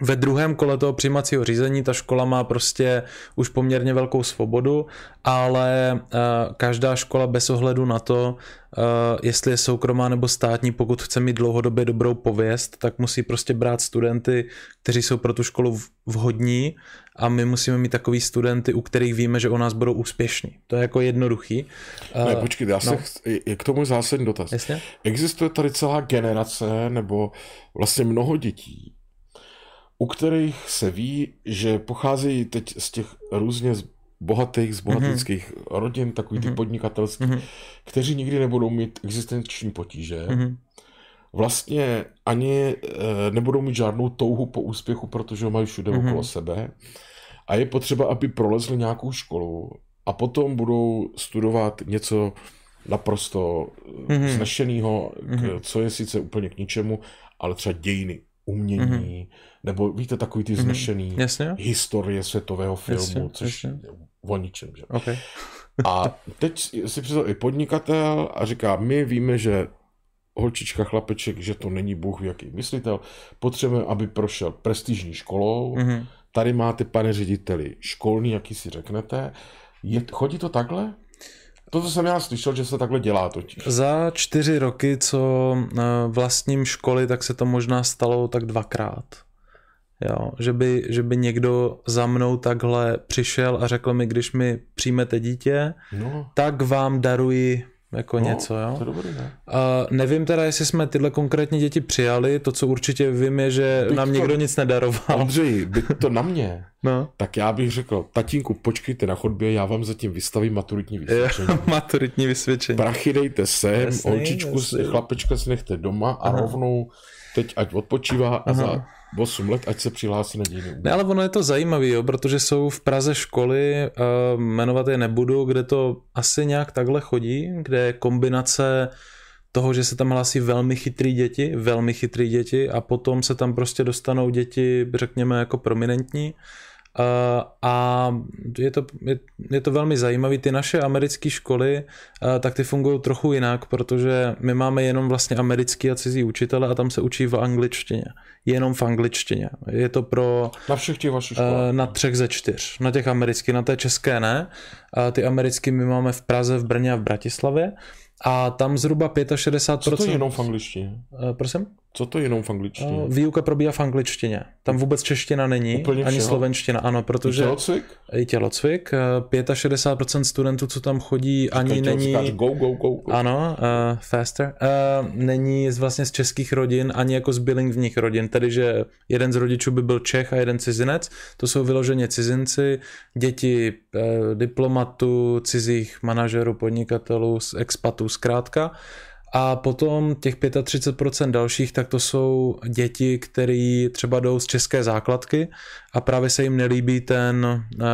Ve druhém kole toho přijímacího řízení ta škola má prostě už poměrně velkou svobodu, ale uh, každá škola bez ohledu na to, uh, jestli je soukromá nebo státní, pokud chce mít dlouhodobě dobrou pověst, tak musí prostě brát studenty, kteří jsou pro tu školu vhodní a my musíme mít takový studenty, u kterých víme, že u nás budou úspěšní. To je jako jednoduchý. Ne, počkej, já no. se, je k tomu zásadní dotaz. Jasně? Existuje tady celá generace nebo vlastně mnoho dětí, u kterých se ví, že pocházejí teď z těch různě bohatých, z bohatických mm-hmm. rodin, takových mm-hmm. ty podnikatelských, mm-hmm. kteří nikdy nebudou mít existenční potíže. Mm-hmm. Vlastně ani e, nebudou mít žádnou touhu po úspěchu, protože ho mají všude mm-hmm. okolo sebe. A je potřeba, aby prolezli nějakou školu a potom budou studovat něco naprosto mm-hmm. znešeného, mm-hmm. co je sice úplně k ničemu, ale třeba dějiny, umění, mm-hmm nebo víte, takový ty mhm. znešený mm, jasně. historie světového filmu, jasně, což jasně. o ničem. Že? Okay. a teď si představ i podnikatel a říká, my víme, že holčička, chlapeček, že to není bůh jaký myslitel, potřebujeme, aby prošel prestižní školou, mm-hmm. tady máte, pane řediteli, školní, jaký si řeknete, je, chodí to takhle? To, co jsem já slyšel, že se takhle dělá totiž. Za čtyři roky, co eh, vlastním školy, tak se to možná stalo tak dvakrát. Jo, že, by, že by někdo za mnou takhle přišel a řekl mi, když mi přijmete dítě, no. tak vám daruji jako no, něco, jo. To dobrý, ne? A nevím teda, jestli jsme tyhle konkrétní děti přijali, to, co určitě vím, je, že bych nám to, někdo nic nedaroval. Ondřej, by to na mě, no. tak já bych řekl, tatínku, počkejte na chodbě, já vám zatím vystavím maturitní vysvědčení. maturitní vysvědčení. Prachy dejte sem, jasný, holčičku, jasný. chlapečka si nechte doma a Aha. rovnou teď ať odpočívá a Aha. za 8 let, ať se přihlásí na dějiny. Ne, ale ono je to zajímavé, jo, protože jsou v Praze školy, uh, jmenovat je nebudu, kde to asi nějak takhle chodí, kde je kombinace toho, že se tam hlásí velmi chytrý děti, velmi chytrý děti a potom se tam prostě dostanou děti, řekněme, jako prominentní a je to, je, je to velmi zajímavé. Ty naše americké školy, uh, tak ty fungují trochu jinak, protože my máme jenom vlastně americký a cizí učitele a tam se učí v angličtině. Jenom v angličtině. Je to pro... Na všech těch vašich školách? Uh, na třech ze čtyř. Na těch amerických, na té české ne. Ty americké my máme v Praze, v Brně a v Bratislavě. A tam zhruba 65%... Co to je jenom v angličtině? Prosím? Co to je jenom v angličtině? Uh, výuka probíhá v angličtině. Tam vůbec čeština není, Úplně ani všeho? slovenština, ano, protože... I tělocvik? I tělocvik. 65% studentů, co tam chodí, ani není... Go, go, go, go. Ano, uh, faster. Uh, není vlastně z českých rodin, ani jako z bilingvních rodin, tedy že jeden z rodičů by byl Čech a jeden cizinec. To jsou vyloženě cizinci, děti uh, diplomatů, cizích manažerů, podnikatelů, expatů, zkrátka. A potom těch 35% dalších, tak to jsou děti, které třeba jdou z české základky a právě se jim nelíbí ten uh,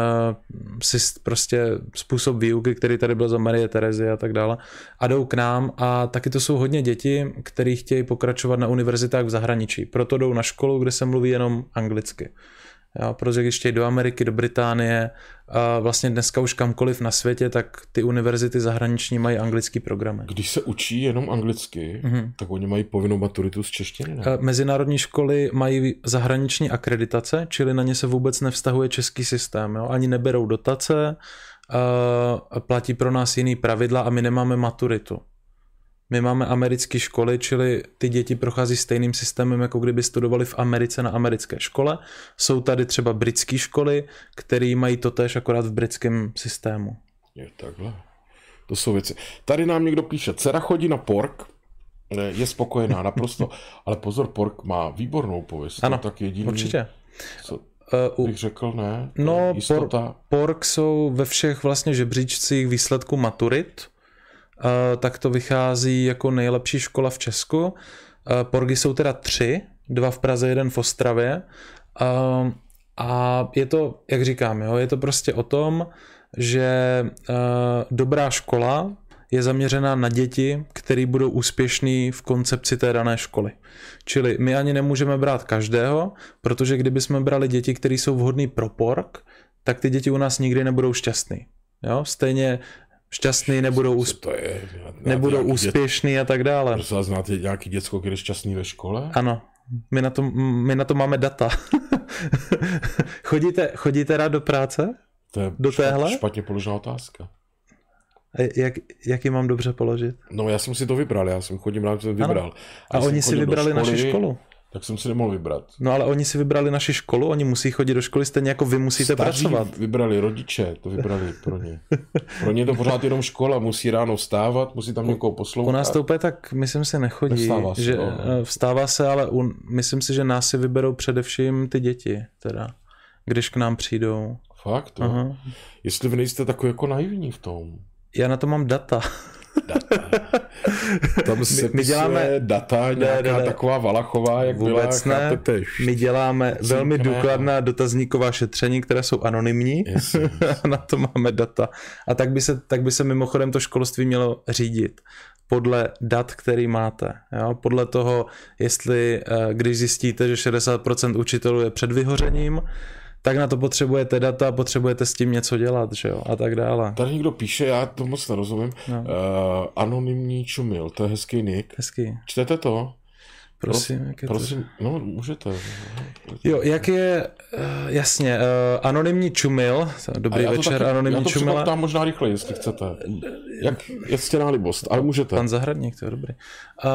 prostě způsob výuky, který tady byl za Marie Terezy a tak dále. A jdou k nám a taky to jsou hodně děti, kteří chtějí pokračovat na univerzitách v zahraničí. Proto jdou na školu, kde se mluví jenom anglicky. Jo, protože když chtějí do Ameriky, do Británie, a vlastně dneska už kamkoliv na světě, tak ty univerzity zahraniční mají anglický programy. Když se učí jenom anglicky, mm-hmm. tak oni mají povinnou maturitu z češtiny, ne? Mezinárodní školy mají zahraniční akreditace, čili na ně se vůbec nevztahuje český systém. Jo? Ani neberou dotace, a platí pro nás jiný pravidla a my nemáme maturitu. My máme americké školy, čili ty děti prochází stejným systémem, jako kdyby studovali v Americe na americké škole. Jsou tady třeba britské školy, které mají to tež akorát v britském systému. Je takhle. To jsou věci. Tady nám někdo píše, dcera chodí na pork, je spokojená naprosto, ale pozor, pork má výbornou pověst. Ano, tak jediný, určitě. Co, uh, bych řekl, ne? No, por, pork jsou ve všech vlastně žebříčcích výsledků maturit, tak to vychází jako nejlepší škola v Česku. Porgy jsou teda tři, dva v Praze, jeden v Ostravě. A je to, jak říkám, jo, je to prostě o tom, že dobrá škola je zaměřená na děti, které budou úspěšní v koncepci té dané školy. Čili my ani nemůžeme brát každého, protože kdyby jsme brali děti, které jsou vhodné pro pork, tak ty děti u nás nikdy nebudou šťastný. Jo? Stejně šťastný, nebudou, to je? nebudou úspěšný dět... a tak dále. Prosím vás, znáte nějaký děcko, který je šťastný ve škole? Ano, my na to, my na to máme data. chodíte, chodíte rád do práce? To je do špat, téhle? špatně položená otázka. A jak, jak ji mám dobře položit? No já jsem si to vybral, já jsem chodím rád, jsem vybral. A, a oni si vybrali školy, naši školu tak jsem si nemohl vybrat. No ale oni si vybrali naši školu, oni musí chodit do školy stejně jako vy musíte Staří pracovat. vybrali rodiče, to vybrali pro ně. Pro ně to pořád jenom škola, musí ráno vstávat, musí tam někoho poslouchat. U nás to úplně tak, myslím si, nechodí. Vstává se, že, no. Vstává se, ale un, myslím si, že nás si vyberou především ty děti, teda, když k nám přijdou. Fakt? No. Jestli vy nejste takový jako naivní v tom. Já na to mám data. Tam se my, my děláme data, nějaká ne, ne, taková Valachová, jak vůbec byla, ne. Chápete, my děláme velmi důkladná dotazníková šetření, které jsou anonymní. Yes, yes. na to máme data. A tak by, se, tak by se mimochodem to školství mělo řídit podle dat, který máte. Jo? Podle toho, jestli eh, když zjistíte, že 60% učitelů je před vyhořením, tak na to potřebujete data, potřebujete s tím něco dělat, že jo, a tak dále. Tady někdo píše, já to moc nerozumím, no. uh, anonymní čumil, to je hezký nick. Hezký. Čtete to? Prosím, jak je prosím, to? no můžete. Jo, jak je, uh, jasně, uh, anonymní čumil, dobrý večer, taky, anonymní já to čumil. Já to možná rychleji, jestli chcete. Jak je stěná libost, ale můžete. Pan Zahradník, to je dobrý. Uh,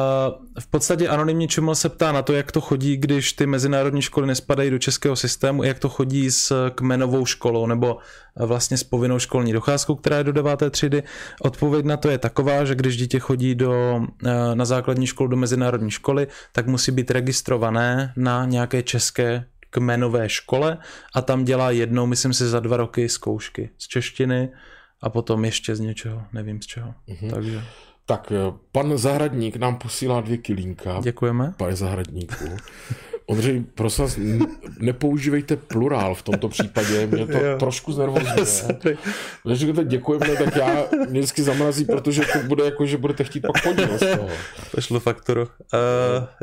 v podstatě anonymní čumil se ptá na to, jak to chodí, když ty mezinárodní školy nespadají do českého systému, jak to chodí s kmenovou školou, nebo vlastně s povinnou školní docházkou, která je do deváté třídy. Odpověď na to je taková, že když dítě chodí do, na základní školu do mezinárodní školy, tak musí být registrované na nějaké české kmenové škole a tam dělá jednou, myslím si, za dva roky zkoušky z češtiny a potom ještě z něčeho, nevím z čeho. Mm-hmm. Takže... Tak eh, pan Zahradník nám posílá dvě kilínka. Děkujeme. Pane Zahradníku. Ondřej, prosím vás, nepoužívejte plurál v tomto případě, mě to jo. trošku znervozňuje. Když říkáte děkujeme, tak já mě vždycky zamrazí, protože to bude jako, že budete chtít pak podíl z toho. Pošlu fakturu. Uh,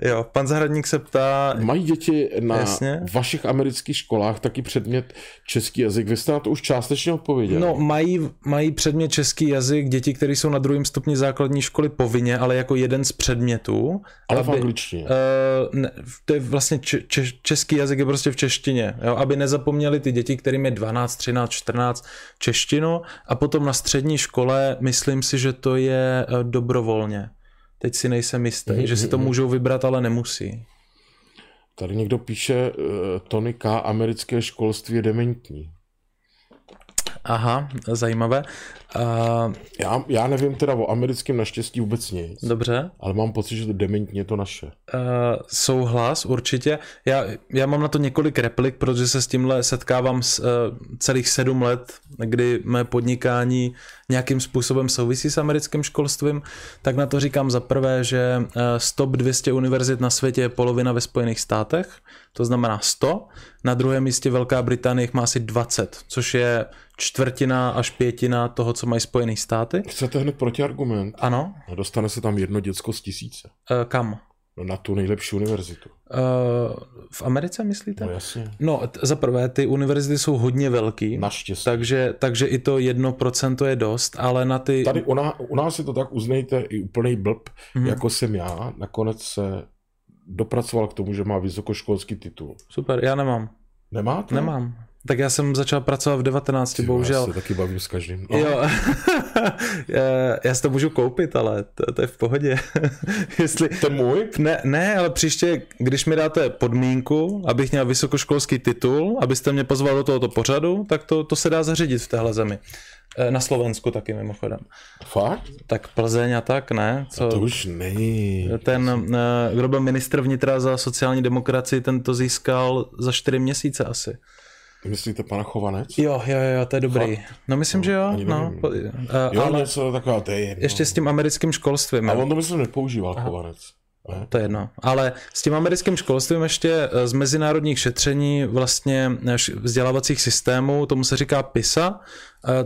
jo, pan Zahradník se ptá... Mají děti na Jasně. vašich amerických školách taky předmět český jazyk? Vy jste na to už částečně odpověděli. No, mají, mají předmět český jazyk děti, které jsou na druhém stupni základní školy povinně, ale jako jeden z předmětů. Ale aby, v angličtině. Uh, ne, to je vlastně vlastně če, český jazyk je prostě v češtině, jo? aby nezapomněli ty děti, kterým je 12, 13, 14 češtinu a potom na střední škole myslím si, že to je eh, dobrovolně. Teď si nejsem jistý, mm-hmm. že si to můžou vybrat, ale nemusí. Tady někdo píše, uh, Tony K. americké školství je dementní. Aha, zajímavé. Uh, já, já nevím teda o americkém naštěstí vůbec nic. Dobře. Ale mám pocit, že to dementně to naše. Uh, souhlas, určitě. Já, já mám na to několik replik, protože se s tímhle setkávám s, uh, celých sedm let, kdy mé podnikání nějakým způsobem souvisí s americkým školstvím, tak na to říkám za prvé, že uh, z top 200 univerzit na světě je polovina ve Spojených státech, to znamená 100. Na druhém místě Velká Británie má asi 20, což je čtvrtina až pětina toho, co mají Spojené státy. Chcete hned protiargument? Ano. A dostane se tam jedno děcko z tisíce. Uh, kam? No na tu nejlepší univerzitu. Uh, v Americe myslíte? No jasně. No za prvé, ty univerzity jsou hodně velký. Naštěstí. Takže, takže i to jedno procento je dost, ale na ty... Tady u nás, u nás je to tak, uznejte, i úplný blb, hmm. jako jsem já, nakonec se dopracoval k tomu, že má vysokoškolský titul. Super, já nemám. Nemáte? Nemám. Tak já jsem začal pracovat v 19, Ty, bohužel. Já se taky bavím s každým. No. Jo, já si to můžu koupit, ale to, to je v pohodě. Jestli... To můj? Ne, ne, ale příště, když mi dáte podmínku, abych měl vysokoškolský titul, abyste mě pozval do tohoto pořadu, tak to, to se dá zařídit v téhle zemi. E, na Slovensku taky mimochodem. Fakt? Tak Plzeň a tak, ne? Co... A to už není. Ten, e, kdo byl ministr vnitra za sociální demokracii, ten to získal za čtyři měsíce asi. Myslíte pana Chovanec? Jo, jo, jo, to je dobrý. Fakt? No myslím, no, že jo. No, po, uh, jo, ale něco taková, to je jedno. Ještě s tím americkým školstvím. A on to myslím nepoužíval, Aha. Chovanec. Ne? To je jedno. Ale s tím americkým školstvím ještě eh, z mezinárodních šetření vlastně eh, vzdělávacích systémů, tomu se říká PISA,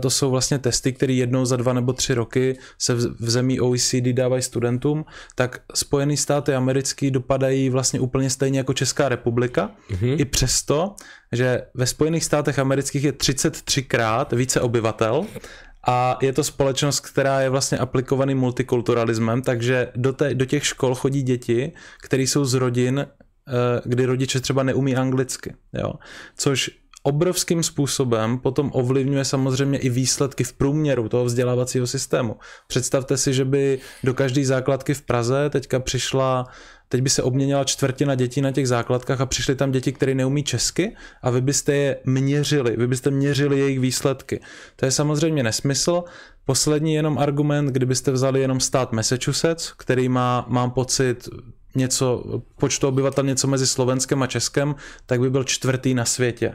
to jsou vlastně testy, které jednou za dva nebo tři roky se v zemí OECD dávají studentům, tak Spojené státy americký dopadají vlastně úplně stejně jako Česká republika, mm-hmm. i přesto, že ve Spojených státech amerických je 33krát více obyvatel a je to společnost, která je vlastně aplikovaný multikulturalismem, takže do, té, do těch škol chodí děti, které jsou z rodin, eh, kdy rodiče třeba neumí anglicky, jo? což obrovským způsobem potom ovlivňuje samozřejmě i výsledky v průměru toho vzdělávacího systému. Představte si, že by do každé základky v Praze teďka přišla teď by se obměnila čtvrtina dětí na těch základkách a přišly tam děti, které neumí česky a vy byste je měřili, vy byste měřili jejich výsledky. To je samozřejmě nesmysl. Poslední jenom argument, kdybyste vzali jenom stát Massachusetts, který má, mám pocit, něco, počtu obyvatel něco mezi Slovenskem a Českem, tak by byl čtvrtý na světě.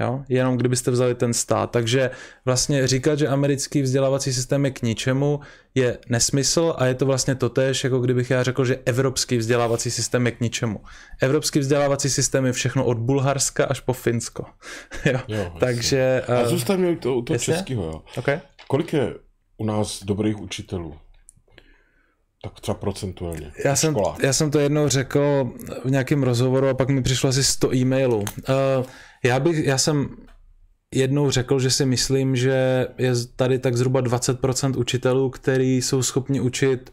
Jo? Jenom kdybyste vzali ten stát. Takže vlastně říkat, že americký vzdělávací systém je k ničemu, je nesmysl a je to vlastně totéž, jako kdybych já řekl, že evropský vzdělávací systém je k ničemu. Evropský vzdělávací systém je všechno od Bulharska až po Finsko. jo? Jo, Takže... A uh, zůstaňme to, to českého. Jo. Okay. Kolik je u nás dobrých učitelů? Tak třeba procentuálně. Já jsem, já jsem to jednou řekl v nějakém rozhovoru a pak mi přišlo asi 100 e-mailů. Uh, já, bych, já jsem jednou řekl, že si myslím, že je tady tak zhruba 20% učitelů, kteří jsou schopni učit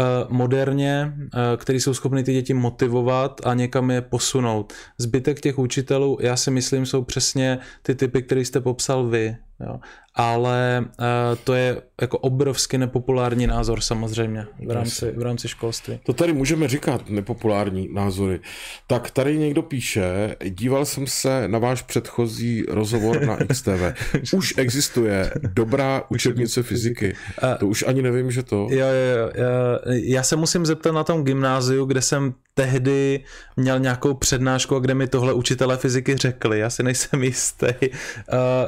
uh, moderně, uh, kteří jsou schopni ty děti motivovat a někam je posunout. Zbytek těch učitelů, já si myslím, jsou přesně ty typy, které jste popsal vy. Jo ale uh, to je jako obrovsky nepopulární názor samozřejmě v rámci, v rámci školství. To tady můžeme říkat, nepopulární názory. Tak tady někdo píše, díval jsem se na váš předchozí rozhovor na XTV. Už existuje dobrá učebnice fyziky. To už ani nevím, že to... Jo, jo, jo. Já se musím zeptat na tom gymnáziu, kde jsem tehdy měl nějakou přednášku, kde mi tohle učitelé fyziky řekli. Já si nejsem jistý. Uh,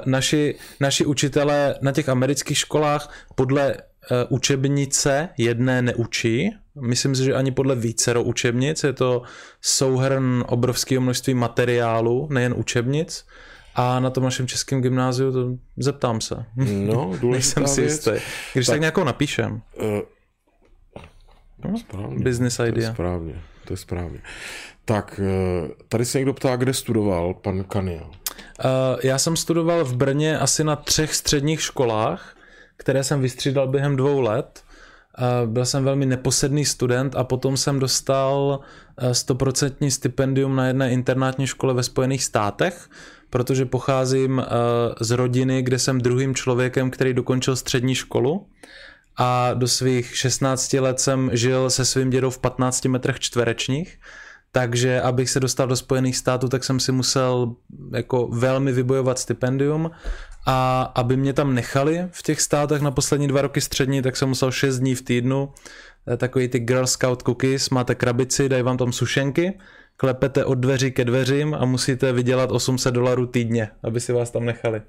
naši, naši učitelé učitelé na těch amerických školách podle uh, učebnice jedné neučí. Myslím si, že ani podle vícero učebnic. Je to souhrn obrovského množství materiálu, nejen učebnic. A na tom našem českém gymnáziu to zeptám se. No, důležitá si jistý. Když tak, tak nějakou napíšem. Uh, no, správně. Business idea. To je správně, to je správně. Tak, eh, tady se někdo ptá, kde studoval pan Kania. Uh, já jsem studoval v Brně asi na třech středních školách, které jsem vystřídal během dvou let. Uh, byl jsem velmi neposedný student a potom jsem dostal stoprocentní stipendium na jedné internátní škole ve Spojených státech, protože pocházím z rodiny, kde jsem druhým člověkem, který dokončil střední školu a do svých 16 let jsem žil se svým dědou v 15 metrech čtverečních takže abych se dostal do Spojených států, tak jsem si musel jako velmi vybojovat stipendium a aby mě tam nechali v těch státech na poslední dva roky střední, tak jsem musel 6 dní v týdnu, eh, takový ty Girl Scout cookies, máte krabici, dají vám tam sušenky, klepete od dveří ke dveřím a musíte vydělat 800 dolarů týdně, aby si vás tam nechali.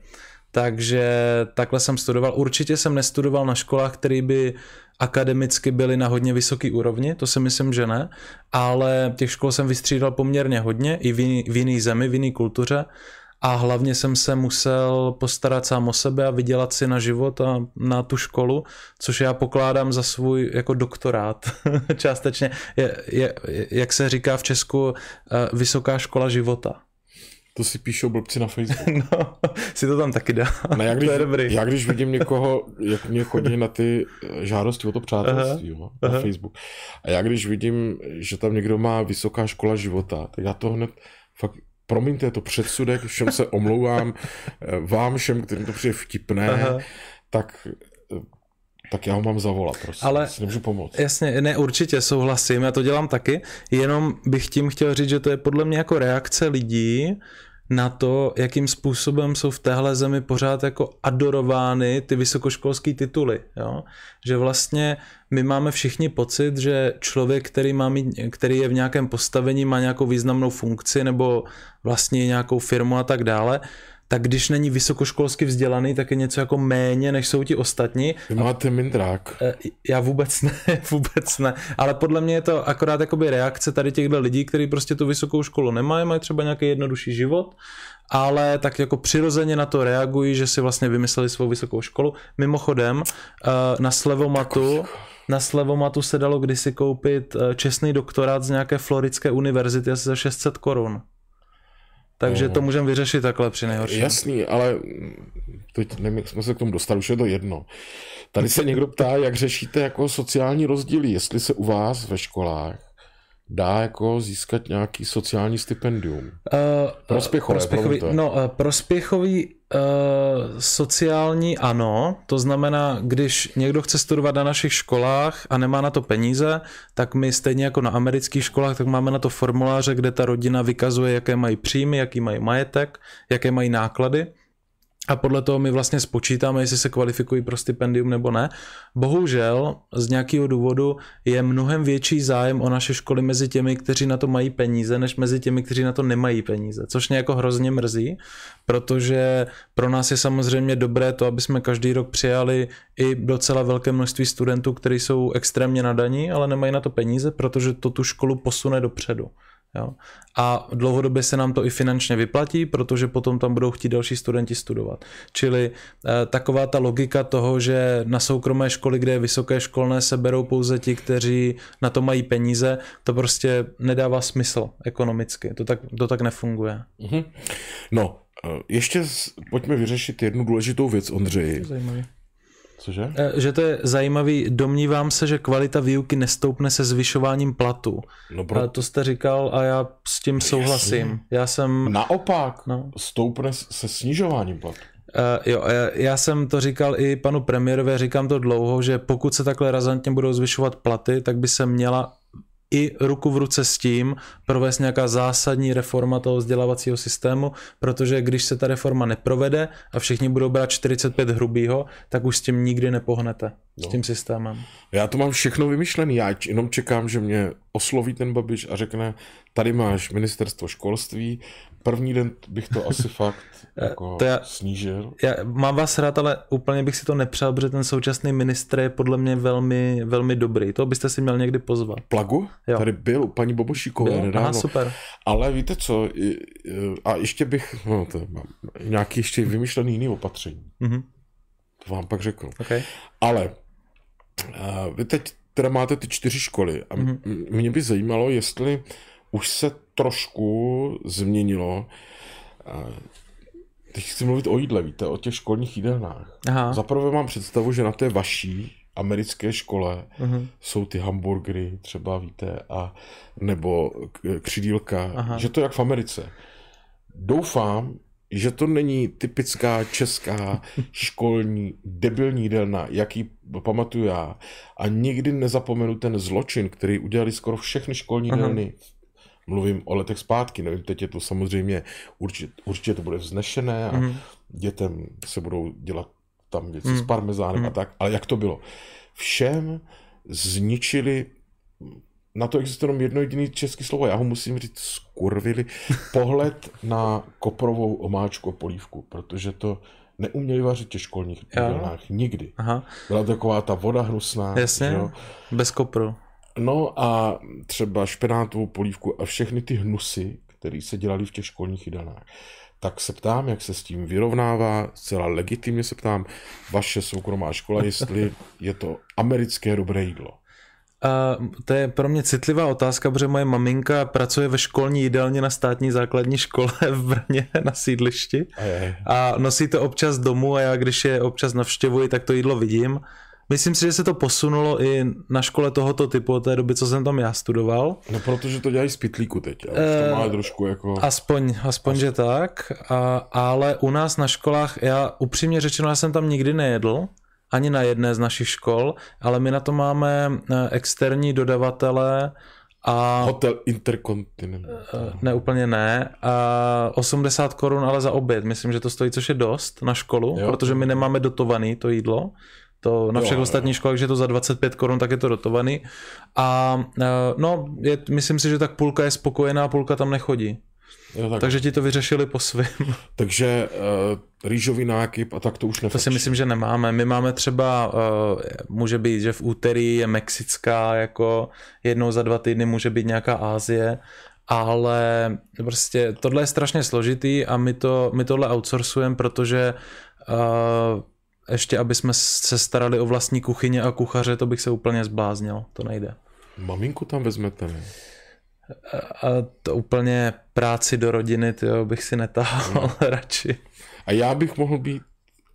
Takže takhle jsem studoval. Určitě jsem nestudoval na školách, které by akademicky byly na hodně vysoký úrovni, to si myslím, že ne, ale těch škol jsem vystřídal poměrně hodně i v jiný, v jiný zemi, v jiný kultuře a hlavně jsem se musel postarat sám o sebe a vydělat si na život a na tu školu, což já pokládám za svůj jako doktorát částečně, je, je, jak se říká v Česku, eh, vysoká škola života. To si píšou blbci na Facebook. No, si to tam taky dá. No, já, když, to je dobrý. já když vidím někoho, jak mě chodí na ty eh, žádosti o to přátelství jo, na aha. Facebook, a já když vidím, že tam někdo má vysoká škola života, tak já to hned fakt promiňte, je to předsudek, všem se omlouvám, eh, vám všem, kterým to přijde vtipné, Aha. tak eh, tak já ho mám zavolat, prostě. Ale si nemůžu pomoct. Jasně, ne, určitě souhlasím, já to dělám taky, jenom bych tím chtěl říct, že to je podle mě jako reakce lidí, na to, jakým způsobem jsou v téhle zemi pořád jako adorovány ty vysokoškolské tituly. Jo? Že vlastně my máme všichni pocit, že člověk, který, má mít, který je v nějakém postavení, má nějakou významnou funkci nebo vlastně nějakou firmu a tak dále, tak když není vysokoškolsky vzdělaný, tak je něco jako méně, než jsou ti ostatní. Vy máte mindrák. E, já vůbec ne, vůbec ne. Ale podle mě je to akorát jakoby reakce tady těchto lidí, kteří prostě tu vysokou školu nemají, mají třeba nějaký jednodušší život, ale tak jako přirozeně na to reagují, že si vlastně vymysleli svou vysokou školu. Mimochodem, e, na Slevomatu na Slevomatu se dalo kdysi koupit e, čestný doktorát z nějaké floridské univerzity asi za 600 korun. Takže to můžeme vyřešit takhle při nejhorším. Jasný, ale teď nevím, jak jsme se k tomu dostali, už je to jedno. Tady se někdo ptá, jak řešíte jako sociální rozdíly, jestli se u vás ve školách dá jako získat nějaký sociální stipendium. Uh, prospěchové, prospěchový, no, uh, prospěchový uh, sociální ano, to znamená, když někdo chce studovat na našich školách a nemá na to peníze, tak my stejně jako na amerických školách, tak máme na to formuláře, kde ta rodina vykazuje, jaké mají příjmy, jaký mají majetek, jaké mají náklady a podle toho my vlastně spočítáme, jestli se kvalifikují pro stipendium nebo ne. Bohužel z nějakého důvodu je mnohem větší zájem o naše školy mezi těmi, kteří na to mají peníze, než mezi těmi, kteří na to nemají peníze, což mě jako hrozně mrzí, protože pro nás je samozřejmě dobré to, aby jsme každý rok přijali i docela velké množství studentů, kteří jsou extrémně nadaní, ale nemají na to peníze, protože to tu školu posune dopředu. Jo? A dlouhodobě se nám to i finančně vyplatí, protože potom tam budou chtít další studenti studovat. Čili eh, taková ta logika toho, že na soukromé školy, kde je vysoké školné, se berou pouze ti, kteří na to mají peníze, to prostě nedává smysl ekonomicky. To tak, to tak nefunguje. Mm-hmm. No, eh, ještě pojďme vyřešit jednu důležitou věc, Ondřej. Cože? Eh, že to je zajímavý. Domnívám se, že kvalita výuky nestoupne se zvyšováním platu. No pro... To jste říkal a já s tím souhlasím. Já jsem... Naopak, no. stoupne se snižováním platu. Uh, jo, já jsem to říkal i panu premiérovi, říkám to dlouho, že pokud se takhle razantně budou zvyšovat platy, tak by se měla i ruku v ruce s tím provést nějaká zásadní reforma toho vzdělávacího systému, protože když se ta reforma neprovede a všichni budou brát 45 hrubýho, tak už s tím nikdy nepohnete, no. s tím systémem. Já to mám všechno vymyšlený, já jenom čekám, že mě osloví ten Babiš a řekne, tady máš ministerstvo školství, první den bych to asi fakt jako to já, snížil. Já mám vás rád, ale úplně bych si to nepřál, protože ten současný ministr je podle mě velmi, velmi dobrý. To byste si měl někdy pozvat. Plagu? Jo. Tady byl u paní Bobošíkové byl? nedávno. Aha, super. Ale víte co, a ještě bych, no to mám nějaký ještě vymyšlený jiný opatření. Mm-hmm. To vám pak řeknu. Okay. Ale vy teď teda máte ty čtyři školy a mm-hmm. mě by zajímalo, jestli už se trošku změnilo. Teď chci mluvit o jídle, víte, o těch školních jídelnách. Zaprvé mám představu, že na té vaší americké škole uh-huh. jsou ty hamburgery, třeba víte, a nebo křidílka, Aha. že to je jak v Americe. Doufám, že to není typická česká školní debilní jídelna, jaký pamatuju já. A nikdy nezapomenu ten zločin, který udělali skoro všechny školní jídelny mluvím o letech zpátky, nevím, teď je to samozřejmě, určitě, určitě to bude vznešené a mm. dětem se budou dělat tam věci mm. s parmezánem mm. a tak, ale jak to bylo? Všem zničili na to existuje jenom jedno jediné české slovo, já ho musím říct skurvili, pohled na koprovou omáčku a polívku, protože to neuměli vařit těch školních jídelnách nikdy. Aha. Byla taková ta voda hnusná. Jasně, jo? bez kopru. No a třeba špenátovou polívku a všechny ty hnusy, které se dělali v těch školních jídelnách. Tak se ptám, jak se s tím vyrovnává, zcela legitimně se ptám, vaše soukromá škola, jestli je to americké dobré jídlo. A to je pro mě citlivá otázka, protože moje maminka pracuje ve školní jídelně na státní základní škole v Brně na sídlišti a nosí to občas domů a já když je občas navštěvuji, tak to jídlo vidím. Myslím si, že se to posunulo i na škole tohoto typu od té doby, co jsem tam já studoval. No protože to dělají z pitlíku teď, ale to má trošku jako... Aspoň, aspoň, aspoň. že tak, a, ale u nás na školách, já upřímně řečeno, já jsem tam nikdy nejedl, ani na jedné z našich škol, ale my na to máme eh, externí dodavatele a... Hotel Intercontinental. Eh, ne, úplně ne. A 80 korun ale za oběd. Myslím, že to stojí, což je dost na školu, jo. protože my nemáme dotovaný to jídlo. To na všech jo, ostatních školách, že je to za 25 korun, tak je to dotovaný. A eh, no, je, myslím si, že tak půlka je spokojená, půlka tam nechodí. Jo, tak. Takže ti to vyřešili po svém. Takže uh, rýžový nákyp a tak to už nefakčí. To si myslím, že nemáme. My máme třeba, uh, může být, že v úterý je mexická, jako jednou za dva týdny může být nějaká Ázie, ale prostě tohle je strašně složitý a my, to, my tohle outsourcujeme, protože uh, ještě, aby jsme se starali o vlastní kuchyně a kuchaře, to bych se úplně zbláznil. To nejde. Maminku tam vezmete, ne? a to úplně práci do rodiny, tyjo, bych si netáhl no. radši. A já bych mohl být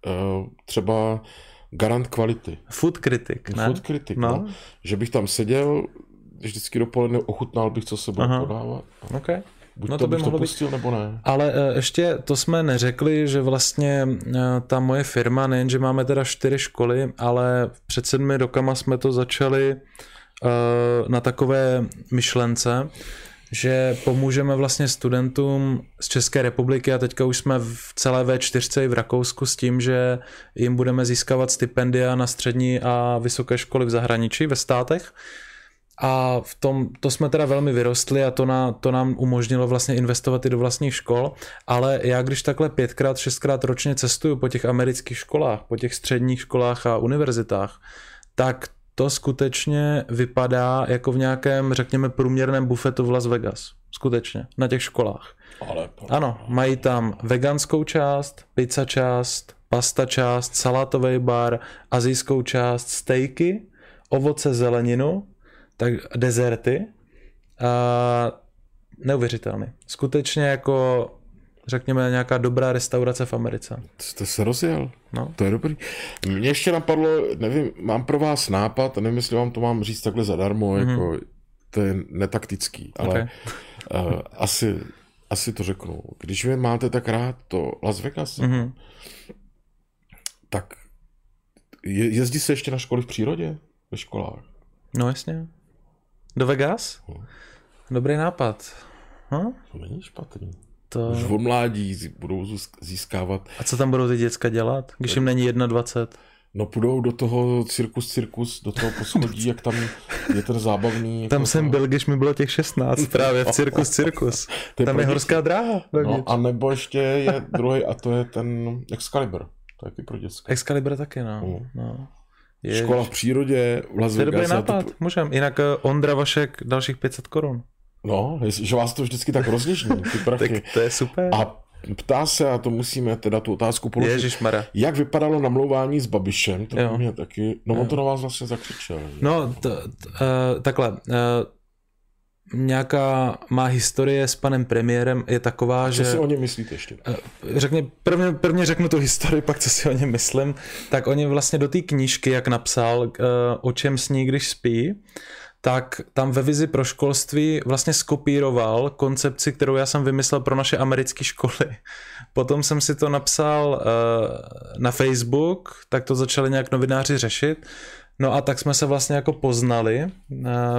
uh, třeba garant kvality. Food critic, ne? Food critic, no. no. Že bych tam seděl, vždycky dopoledne ochutnal bych, co se bude podávat. Okay. Buď no to, to by bych to pustil, být. nebo ne. Ale uh, ještě to jsme neřekli, že vlastně uh, ta moje firma, nejen, že máme teda čtyři školy, ale před sedmi rokama jsme to začali Eh, na takové myšlence, že pomůžeme vlastně studentům z České republiky a teďka už jsme v celé V4 i v Rakousku s tím, že jim budeme získávat stipendia na střední a vysoké školy v zahraničí, ve státech. A v tom, to jsme teda velmi vyrostli a to, na, to nám umožnilo vlastně investovat i do vlastních škol, ale já když takhle pětkrát, šestkrát ročně cestuju po těch amerických školách, po těch středních školách a univerzitách, tak to skutečně vypadá jako v nějakém, řekněme, průměrném bufetu v Las Vegas. Skutečně, na těch školách. Ale... Ano, mají tam veganskou část, pizza část, pasta část, salátový bar, azijskou část, stejky, ovoce, zeleninu, tak dezerty. A neuvěřitelný. Skutečně jako řekněme, nějaká dobrá restaurace v Americe. Jste se rozjel. No. To je dobrý. Mně ještě napadlo, nevím, mám pro vás nápad, nevím, jestli vám to mám říct takhle zadarmo, mm-hmm. jako to je netaktický, ale okay. uh, asi, asi to řeknu. Když vy máte tak rád to Las Vegas, mm-hmm. tak je, jezdí se ještě na školy v přírodě? Ve školách? No jasně. Do Vegas? No. Dobrý nápad. Hm? To není špatný. To... Už od mládí budou získávat. A co tam budou ty děcka dělat, když jim není 21? No půjdou do toho cirkus, cirkus, do toho poschodí, jak tam je ten zábavný. Tam jako jsem to... byl, když mi bylo těch 16 právě v cirkus, cirkus. tam je horská dráha. No a nebo ještě je druhý a to je ten Excalibur. To je taky pro děcka. Excalibur taky, no. Mm. no. Jež... Škola v přírodě, v Las Vegas. To je dobrý nápad, to... můžem. Jinak eh, Ondra Vašek dalších 500 korun. No, že vás to vždycky tak rozněžní, ty prachy. tak to je super. A ptá se, a to musíme teda tu otázku položit. Ježišmarja. Jak vypadalo namlouvání s Babišem, to jo. mě taky, no on to na vás vlastně zakřičel. No, t, t, uh, takhle, uh, nějaká má historie s panem premiérem je taková, co že... Co si o něm myslíte ještě? Uh, řekně, prvně, prvně řeknu tu historii, pak co si o něm myslím. Tak oni vlastně do té knížky, jak napsal, uh, o čem sní, když spí, tak tam ve vizi pro školství vlastně skopíroval koncepci, kterou já jsem vymyslel pro naše americké školy. Potom jsem si to napsal uh, na Facebook, tak to začali nějak novináři řešit. No a tak jsme se vlastně jako poznali, eh,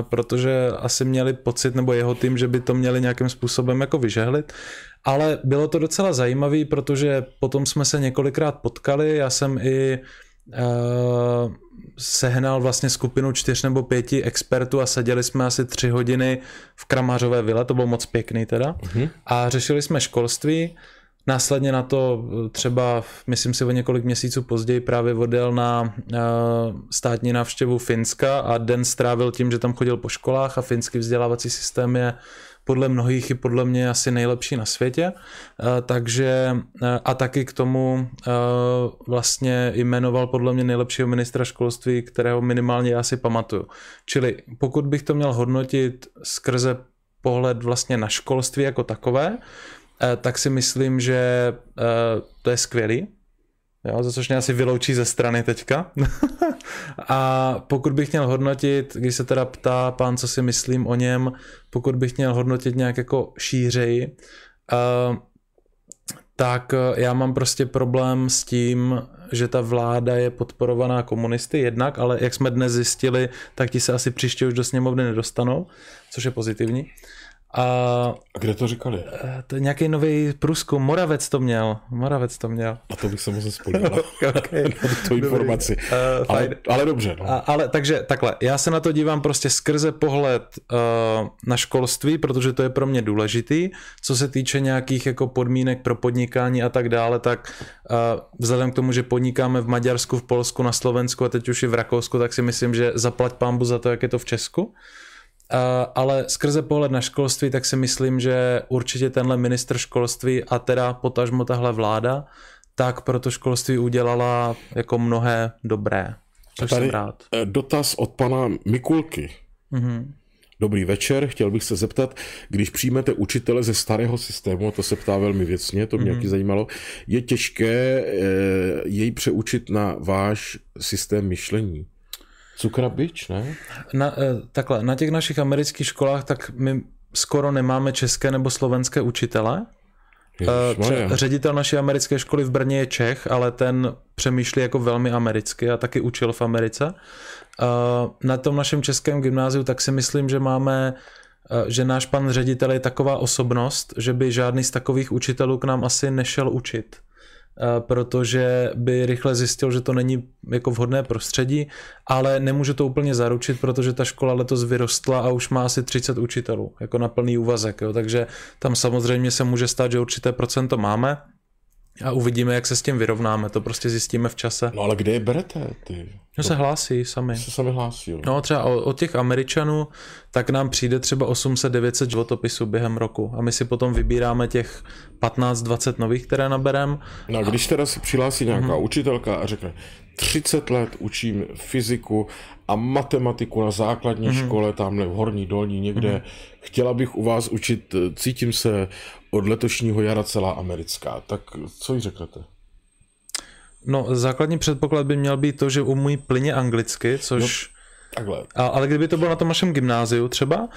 protože asi měli pocit, nebo jeho tým, že by to měli nějakým způsobem jako vyžehlit. Ale bylo to docela zajímavé, protože potom jsme se několikrát potkali, já jsem i uh, sehnal vlastně skupinu čtyř nebo pěti expertů a seděli jsme asi tři hodiny v Kramařové vile, to bylo moc pěkný teda, uh-huh. a řešili jsme školství, Následně na to třeba, myslím si o několik měsíců později právě odjel na uh, státní návštěvu Finska a den strávil tím, že tam chodil po školách a finský vzdělávací systém je podle mnohých i podle mě asi nejlepší na světě, eh, takže eh, a taky k tomu eh, vlastně jmenoval podle mě nejlepšího ministra školství, kterého minimálně já si pamatuju. Čili pokud bych to měl hodnotit skrze pohled vlastně na školství jako takové, tak si myslím, že to je skvělý, Jo, za což mě asi vyloučí ze strany teďka. a pokud bych měl hodnotit, když se teda ptá pán, co si myslím o něm, pokud bych měl hodnotit nějak jako šířeji, uh, tak já mám prostě problém s tím, že ta vláda je podporovaná komunisty jednak, ale jak jsme dnes zjistili, tak ti se asi příště už do sněmovny nedostanou, což je pozitivní. A, a kde to říkali? Eh, to je nějaký nový průzkum, Moravec to měl, Moravec to měl. A to bych se moc spolíval okay. na tuto informaci. Uh, ale, ale dobře. No. A, ale takže takhle, já se na to dívám prostě skrze pohled uh, na školství, protože to je pro mě důležitý. Co se týče nějakých jako podmínek pro podnikání a tak dále, tak uh, vzhledem k tomu, že podnikáme v Maďarsku, v Polsku, na Slovensku a teď už i v Rakousku, tak si myslím, že zaplať pámbu za to, jak je to v Česku ale skrze pohled na školství, tak si myslím, že určitě tenhle ministr školství a teda potažmo tahle vláda, tak pro to školství udělala jako mnohé dobré. Což Tady jsem rád. Eh, dotaz od pana Mikulky. Mm-hmm. Dobrý večer, chtěl bych se zeptat, když přijmete učitele ze starého systému, a to se ptá velmi věcně, to mě mm-hmm. zajímalo, je těžké e, jej přeučit na váš systém myšlení? Cukrabič, ne? Na, eh, takhle, na těch našich amerických školách tak my skoro nemáme české nebo slovenské učitele. Ježišmarja. Eh, ředitel naší americké školy v Brně je Čech, ale ten přemýšlí jako velmi americky a taky učil v Americe. Eh, na tom našem českém gymnáziu tak si myslím, že máme že náš pan ředitel je taková osobnost, že by žádný z takových učitelů k nám asi nešel učit. Eh, protože by rychle zjistil, že to není jako vhodné prostředí, ale nemůže to úplně zaručit, protože ta škola letos vyrostla a už má asi 30 učitelů, jako na plný úvazek, jo. takže tam samozřejmě se může stát, že určité procento máme, a uvidíme, jak se s tím vyrovnáme, to prostě zjistíme v čase. No ale kde je berete ty? No se hlásí sami. Se sami hlásí, jo. No třeba od těch Američanů, tak nám přijde třeba 800-900 životopisů během roku a my si potom vybíráme těch 15-20 nových, které naberem. No a když teda se přihlásí nějaká mm-hmm. učitelka a řekne, 30 let učím fyziku a matematiku na základní mm-hmm. škole, tamhle v Horní Dolní někde. Mm-hmm. Chtěla bych u vás učit, cítím se od letošního jara celá americká. Tak co jí řeknete? No, základní předpoklad by měl být to, že umí plyně anglicky, což... No, takhle. A, ale kdyby to bylo na tom našem gymnáziu třeba, uh,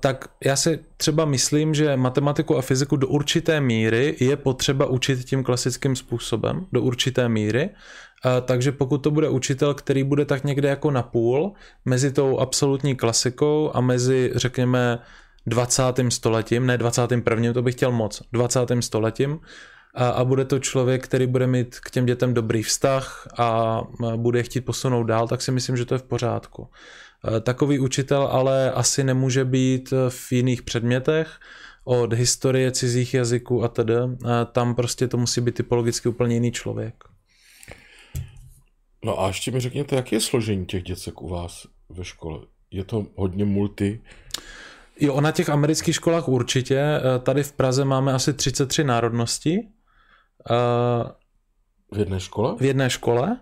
tak já si třeba myslím, že matematiku a fyziku do určité míry je potřeba učit tím klasickým způsobem, do určité míry. Takže pokud to bude učitel, který bude tak někde jako na půl mezi tou absolutní klasikou a mezi, řekněme, 20. stoletím, ne 21. to bych chtěl moc, 20. stoletím a, bude to člověk, který bude mít k těm dětem dobrý vztah a bude chtít posunout dál, tak si myslím, že to je v pořádku. Takový učitel ale asi nemůže být v jiných předmětech, od historie cizích jazyků a tedy. Tam prostě to musí být typologicky úplně jiný člověk. No a ještě mi řekněte, jak je složení těch děcek u vás ve škole? Je to hodně multi? Jo, na těch amerických školách určitě. Eh, tady v Praze máme asi 33 národností. Eh, v jedné škole? V jedné škole.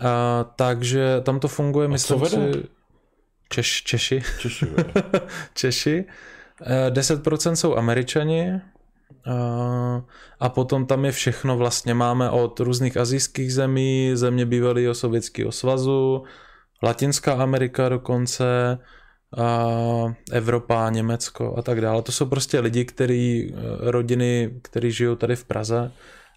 Eh, takže tam to funguje, A myslím co vede? si... Češ, Češi. Češi, Češi. 10% jsou američani, a potom tam je všechno vlastně. Máme od různých azijských zemí, země bývalého sovětského svazu, Latinská Amerika dokonce, a Evropa, Německo a tak dále. To jsou prostě lidi, který, rodiny, kteří žijou tady v Praze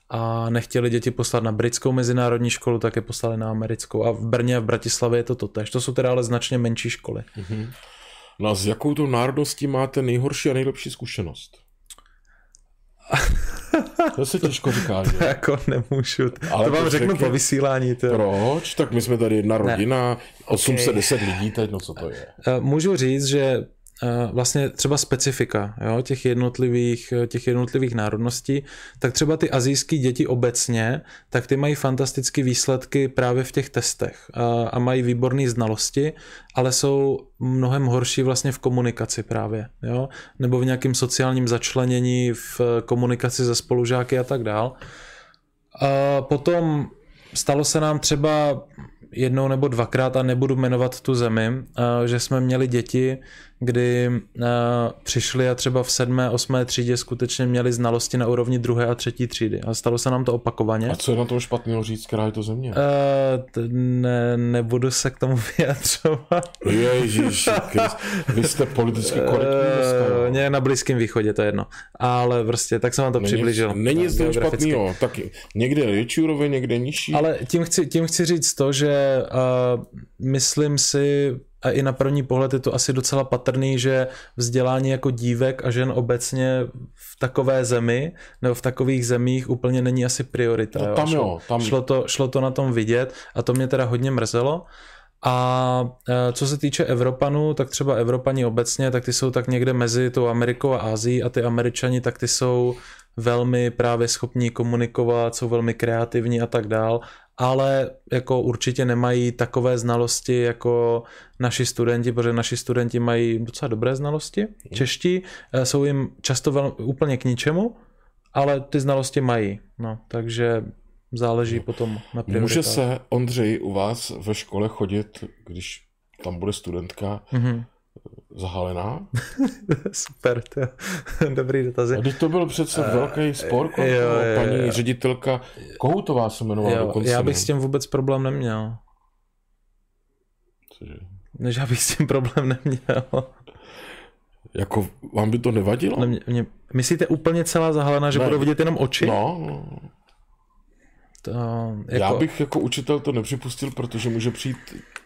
a nechtěli děti poslat na britskou mezinárodní školu, tak je poslali na americkou. A v Brně a v Bratislavě je to totež. To jsou teda ale značně menší školy. Mm-hmm. No a s jakou to národností máte nejhorší a nejlepší zkušenost? To se těžko říká, že? To jako nemůžu. Ale to vám to řeknu po vysílání. To... Proč? Tak my jsme tady jedna rodina, ne. 810 okay. lidí, teď no co to je? Eh, můžu říct, že vlastně třeba specifika jo, těch, jednotlivých, eh, těch jednotlivých národností, tak třeba ty azijské děti obecně, tak ty mají fantastické výsledky právě v těch testech a, a mají výborné znalosti, ale jsou mnohem horší vlastně v komunikaci právě, jo, nebo v nějakém sociálním začlenění, v komunikaci se spolužáky a tak dál. A potom stalo se nám třeba jednou nebo dvakrát, a nebudu jmenovat tu zemi, eh, že jsme měli děti, kdy uh, přišli a třeba v sedmé, osmé třídě skutečně měli znalosti na úrovni druhé a třetí třídy. A stalo se nám to opakovaně. A co je na tom špatného říct, která je to země? Uh, ne, nebudu se k tomu vyjadřovat. Ježíš, vy jste politicky korektní uh, Ne, na Blízkém východě, to je jedno. Ale prostě tak jsem vám to není, přiblížil. Není nic toho špatného. Tak někde je větší úroveň, někde nižší. Ale tím chci, tím chci říct to, že uh, myslím si, a i na první pohled je to asi docela patrný, že vzdělání jako dívek a žen obecně v takové zemi nebo v takových zemích úplně není asi priorita. No, tam jo, šlo, tam... Šlo, to, šlo to na tom vidět a to mě teda hodně mrzelo. A e, co se týče Evropanů, tak třeba Evropani obecně, tak ty jsou tak někde mezi tou Amerikou a Ázií a ty Američani, tak ty jsou velmi právě schopní komunikovat, jsou velmi kreativní a tak dál ale jako určitě nemají takové znalosti jako naši studenti, protože naši studenti mají docela dobré znalosti, mhm. čeští, eh, jsou jim často velmi, úplně k ničemu, ale ty znalosti mají, no, takže záleží no. potom na prioritách. Může se, Ondřej, u vás ve škole chodit, když tam bude studentka, mm-hmm zahalená. Super, to dobrý dotaz. A teď to byl přece uh, velký spor, jo, jo, paní jo. ředitelka Kohoutová se jmenovala jo, dokonce. Já bych s tím vůbec problém neměl. Cože? Než já bych s tím problém neměl. Jako vám by to nevadilo? Ne, mě, mě, myslíte úplně celá zahalená, že ne. budou vidět jenom oči? No, no. To, jako... Já bych jako učitel to nepřipustil, protože může přijít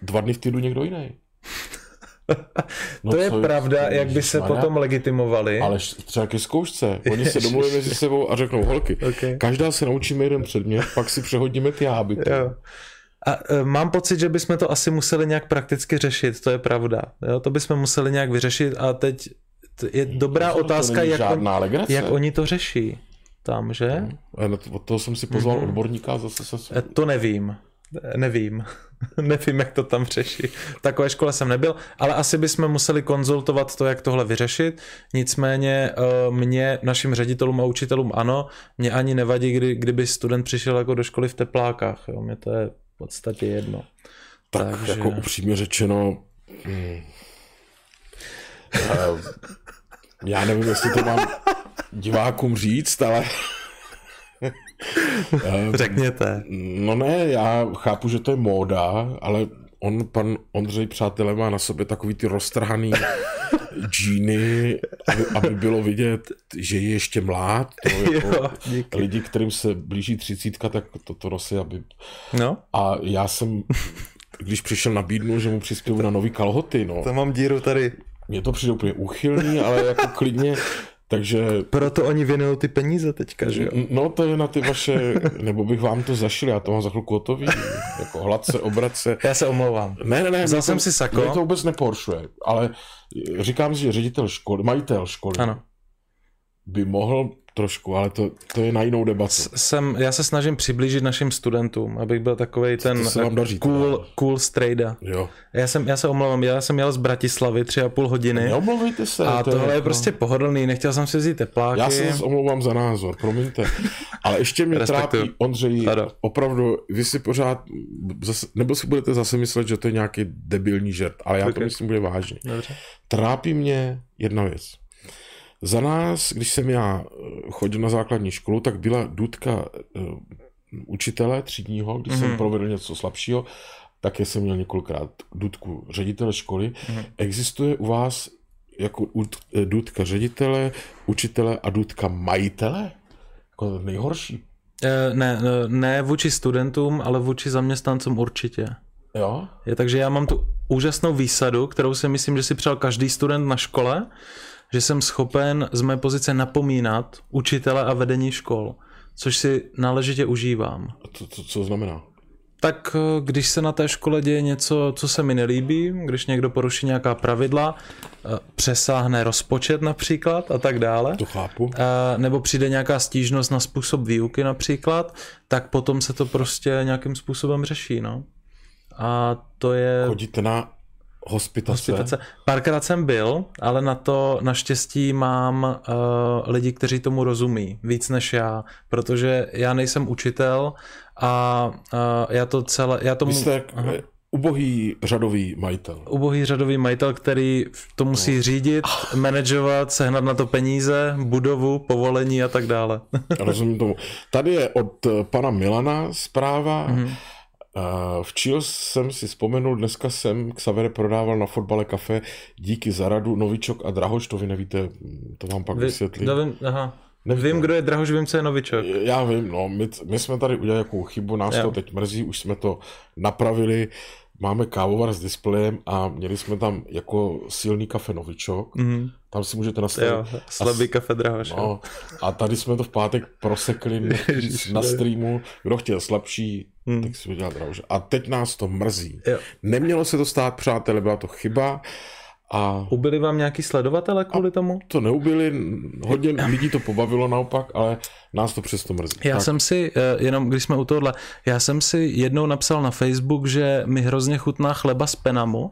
dva dny v týdnu někdo jiný. No to je pravda, je, jak by se Maria? potom legitimovali. Ale třeba ke zkoušce. Oni se domluví mezi sebou a řeknou, holky, okay. každá se naučíme jeden předmět, pak si přehodíme ty hábity. Jo. A e, mám pocit, že bychom to asi museli nějak prakticky řešit, to je pravda. Jo, to bychom museli nějak vyřešit a teď je dobrá to otázka, to jak, on, jak oni to řeší tam, že? Hmm. Od toho jsem si pozval mm-hmm. odborníka zase se... E, to nevím. Nevím. Nevím, jak to tam řeší. V takové škole jsem nebyl, ale asi bychom museli konzultovat to, jak tohle vyřešit. Nicméně eh, mě, našim ředitelům a učitelům ano, mě ani nevadí, kdy, kdyby student přišel jako do školy v teplákách. Jo. Mě to je v podstatě jedno. Tak Takže... jako upřímně řečeno, hmm, já nevím, jestli to mám divákům říct, ale Eh, Řekněte. No ne, já chápu, že to je móda, ale on, pan Ondřej, přátelé, má na sobě takový ty roztrhaný džíny, aby, aby bylo vidět, že je ještě mlád. To jako jo, lidi, kterým se blíží třicítka, tak to, to nosí, aby... No. A já jsem, když přišel nabídnu, že mu přispěju na nový kalhoty, no. To mám díru tady. Mně to přijde úplně uchylný, ale jako klidně takže... Proto oni věnují ty peníze teďka, že jo? No to je na ty vaše, nebo bych vám to zašil, já to mám za chvilku hotový, jako hladce, obratce. Já se omlouvám. Ne, ne, ne. Vzal jsem to, si sako. Mě to vůbec neporšuje, ale říkám si, že ředitel školy, majitel školy, ano. by mohl trošku, ale to, to je na jinou debatu. Jsem, já se snažím přiblížit našim studentům, abych byl takový ten se vám daří, cool, cool strejda. Jo. Já jsem, já se omlouvám, já jsem jel z Bratislavy tři a půl hodiny. Neomlouvejte se. A to tohle je, je prostě no. pohodlný, nechtěl jsem si vzít tepláky. Já se omlouvám za názor, promiňte. Ale ještě mě trápí, Ondřej, ano. opravdu, vy si pořád, zase, nebo si budete zase myslet, že to je nějaký debilní žert, ale já okay. to myslím bude vážně. Dobře. Trápí mě jedna věc za nás, když jsem já eh, chodil na základní školu, tak byla důdka uh, učitele třídního, když mm-hmm. jsem mhm. provedl něco slabšího, také jsem měl několikrát důdku ředitele školy. Mm-hmm. Existuje u vás jako důdka ředitele, učitele a důdka majitele? Jako nejhorší Eh, ne, eh, ne vůči studentům, ale vůči zaměstnancům určitě. Jo? Je, takže já mám tu úžasnou výsadu, kterou si myslím, že si přál každý student na škole, že jsem schopen z mé pozice napomínat učitele a vedení škol, což si náležitě užívám. A to, to, co znamená? Tak eh, když se na té škole děje něco, co se mi nelíbí, když někdo poruší nějaká pravidla, eh, přesáhne rozpočet například a tak dále, To chápu. a, nebo přijde nějaká stížnost na způsob výuky například, tak potom se to prostě nějakým způsobem řeší, no. A to je Chodíte na hospitace. hospitace. Párkrát jsem byl, ale na to naštěstí mám uh, lidi, kteří tomu rozumí, víc než já, protože já nejsem učitel a uh, já to celé, já tomu... Vy jste jak eh, ubohý řadový majitel. ubohý řadový majitel, který to musí řídit, manažovat, sehnat na to peníze, budovu, povolení a tak dále. Rozumím tomu. Tady je od pana Milana zpráva. Mhm. Mm-hmm. V Chills jsem si vzpomenul, dneska jsem Xavere prodával na fotbale kafe díky za radu Novičok a Drahoš, to vy nevíte, to vám pak Vy, vysvětlím. no, vím, aha. Nevíte. vím, kdo je Drahoš, vím, co je Novičok. Já vím, no, my, my jsme tady udělali jakou chybu, nás Jo. to teď mrzí, už jsme to napravili, máme kávovar s displejem a měli jsme tam jako silný kafe Novičok, mm-hmm. Tam si můžete nastavit. Jo, slabý kafe Drahoš. jo. No, a tady jsme to v pátek prosekli na streamu, kdo chtěl slabší, hmm. tak si udělal drahož. A teď nás to mrzí. Jo. Nemělo se to stát, přátelé, byla to chyba a Ubyli vám nějaký sledovatele kvůli tomu? to neubili, hodně lidí to pobavilo naopak, ale nás to přesto mrzí. Já tak, jsem si, eh, jenom když jsme u tohohle, já jsem si jednou napsal na Facebook, že mi hrozně chutná chleba z Penamu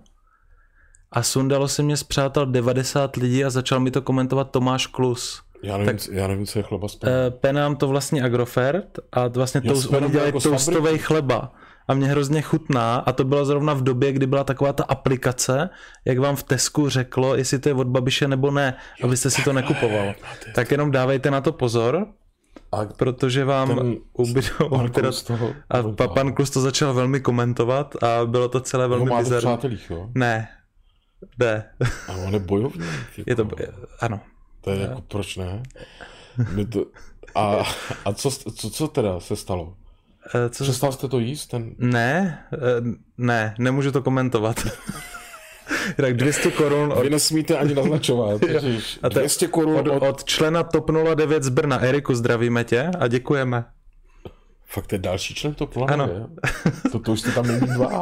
a sundalo se mě z přátel 90 lidí a začal mi to komentovat Tomáš Klus. já, nevím, tak, já nevím, co je chleba s Eh, Penam to vlastně Agrofert a vlastně Jo, to, s oni dělají jako z toastový chleba. A mě hrozně chutná a to bylo zrovna v době, kdy byla taková ta aplikace, jak vám v Tesku řeklo, jestli to je od Babiše nebo ne, abyste si to nekupoval. Tak jenom dávejte na to pozor, A protože vám ubydou Klus toho A pa, pan Klus to začal velmi komentovat a bylo to celé velmi jo? Ne, ne, A on je bojovník. Jako, je to, ano. To je jako, proč ne? My to, a, a co, co, co teda se stalo? Eh, Co se... Přestal jste to jíst? Ten... Ne, eh, ne, nemůžu to komentovat. tak 200 korun od, Vy nesmíte ani naznačovat. A to je 200 korun od, od... od člena TOP 09 z Brna. Eriku, zdravíme tě a děkujeme. Fakt to je další člen to Ano. plánuje. To, to už jste tam měli dva.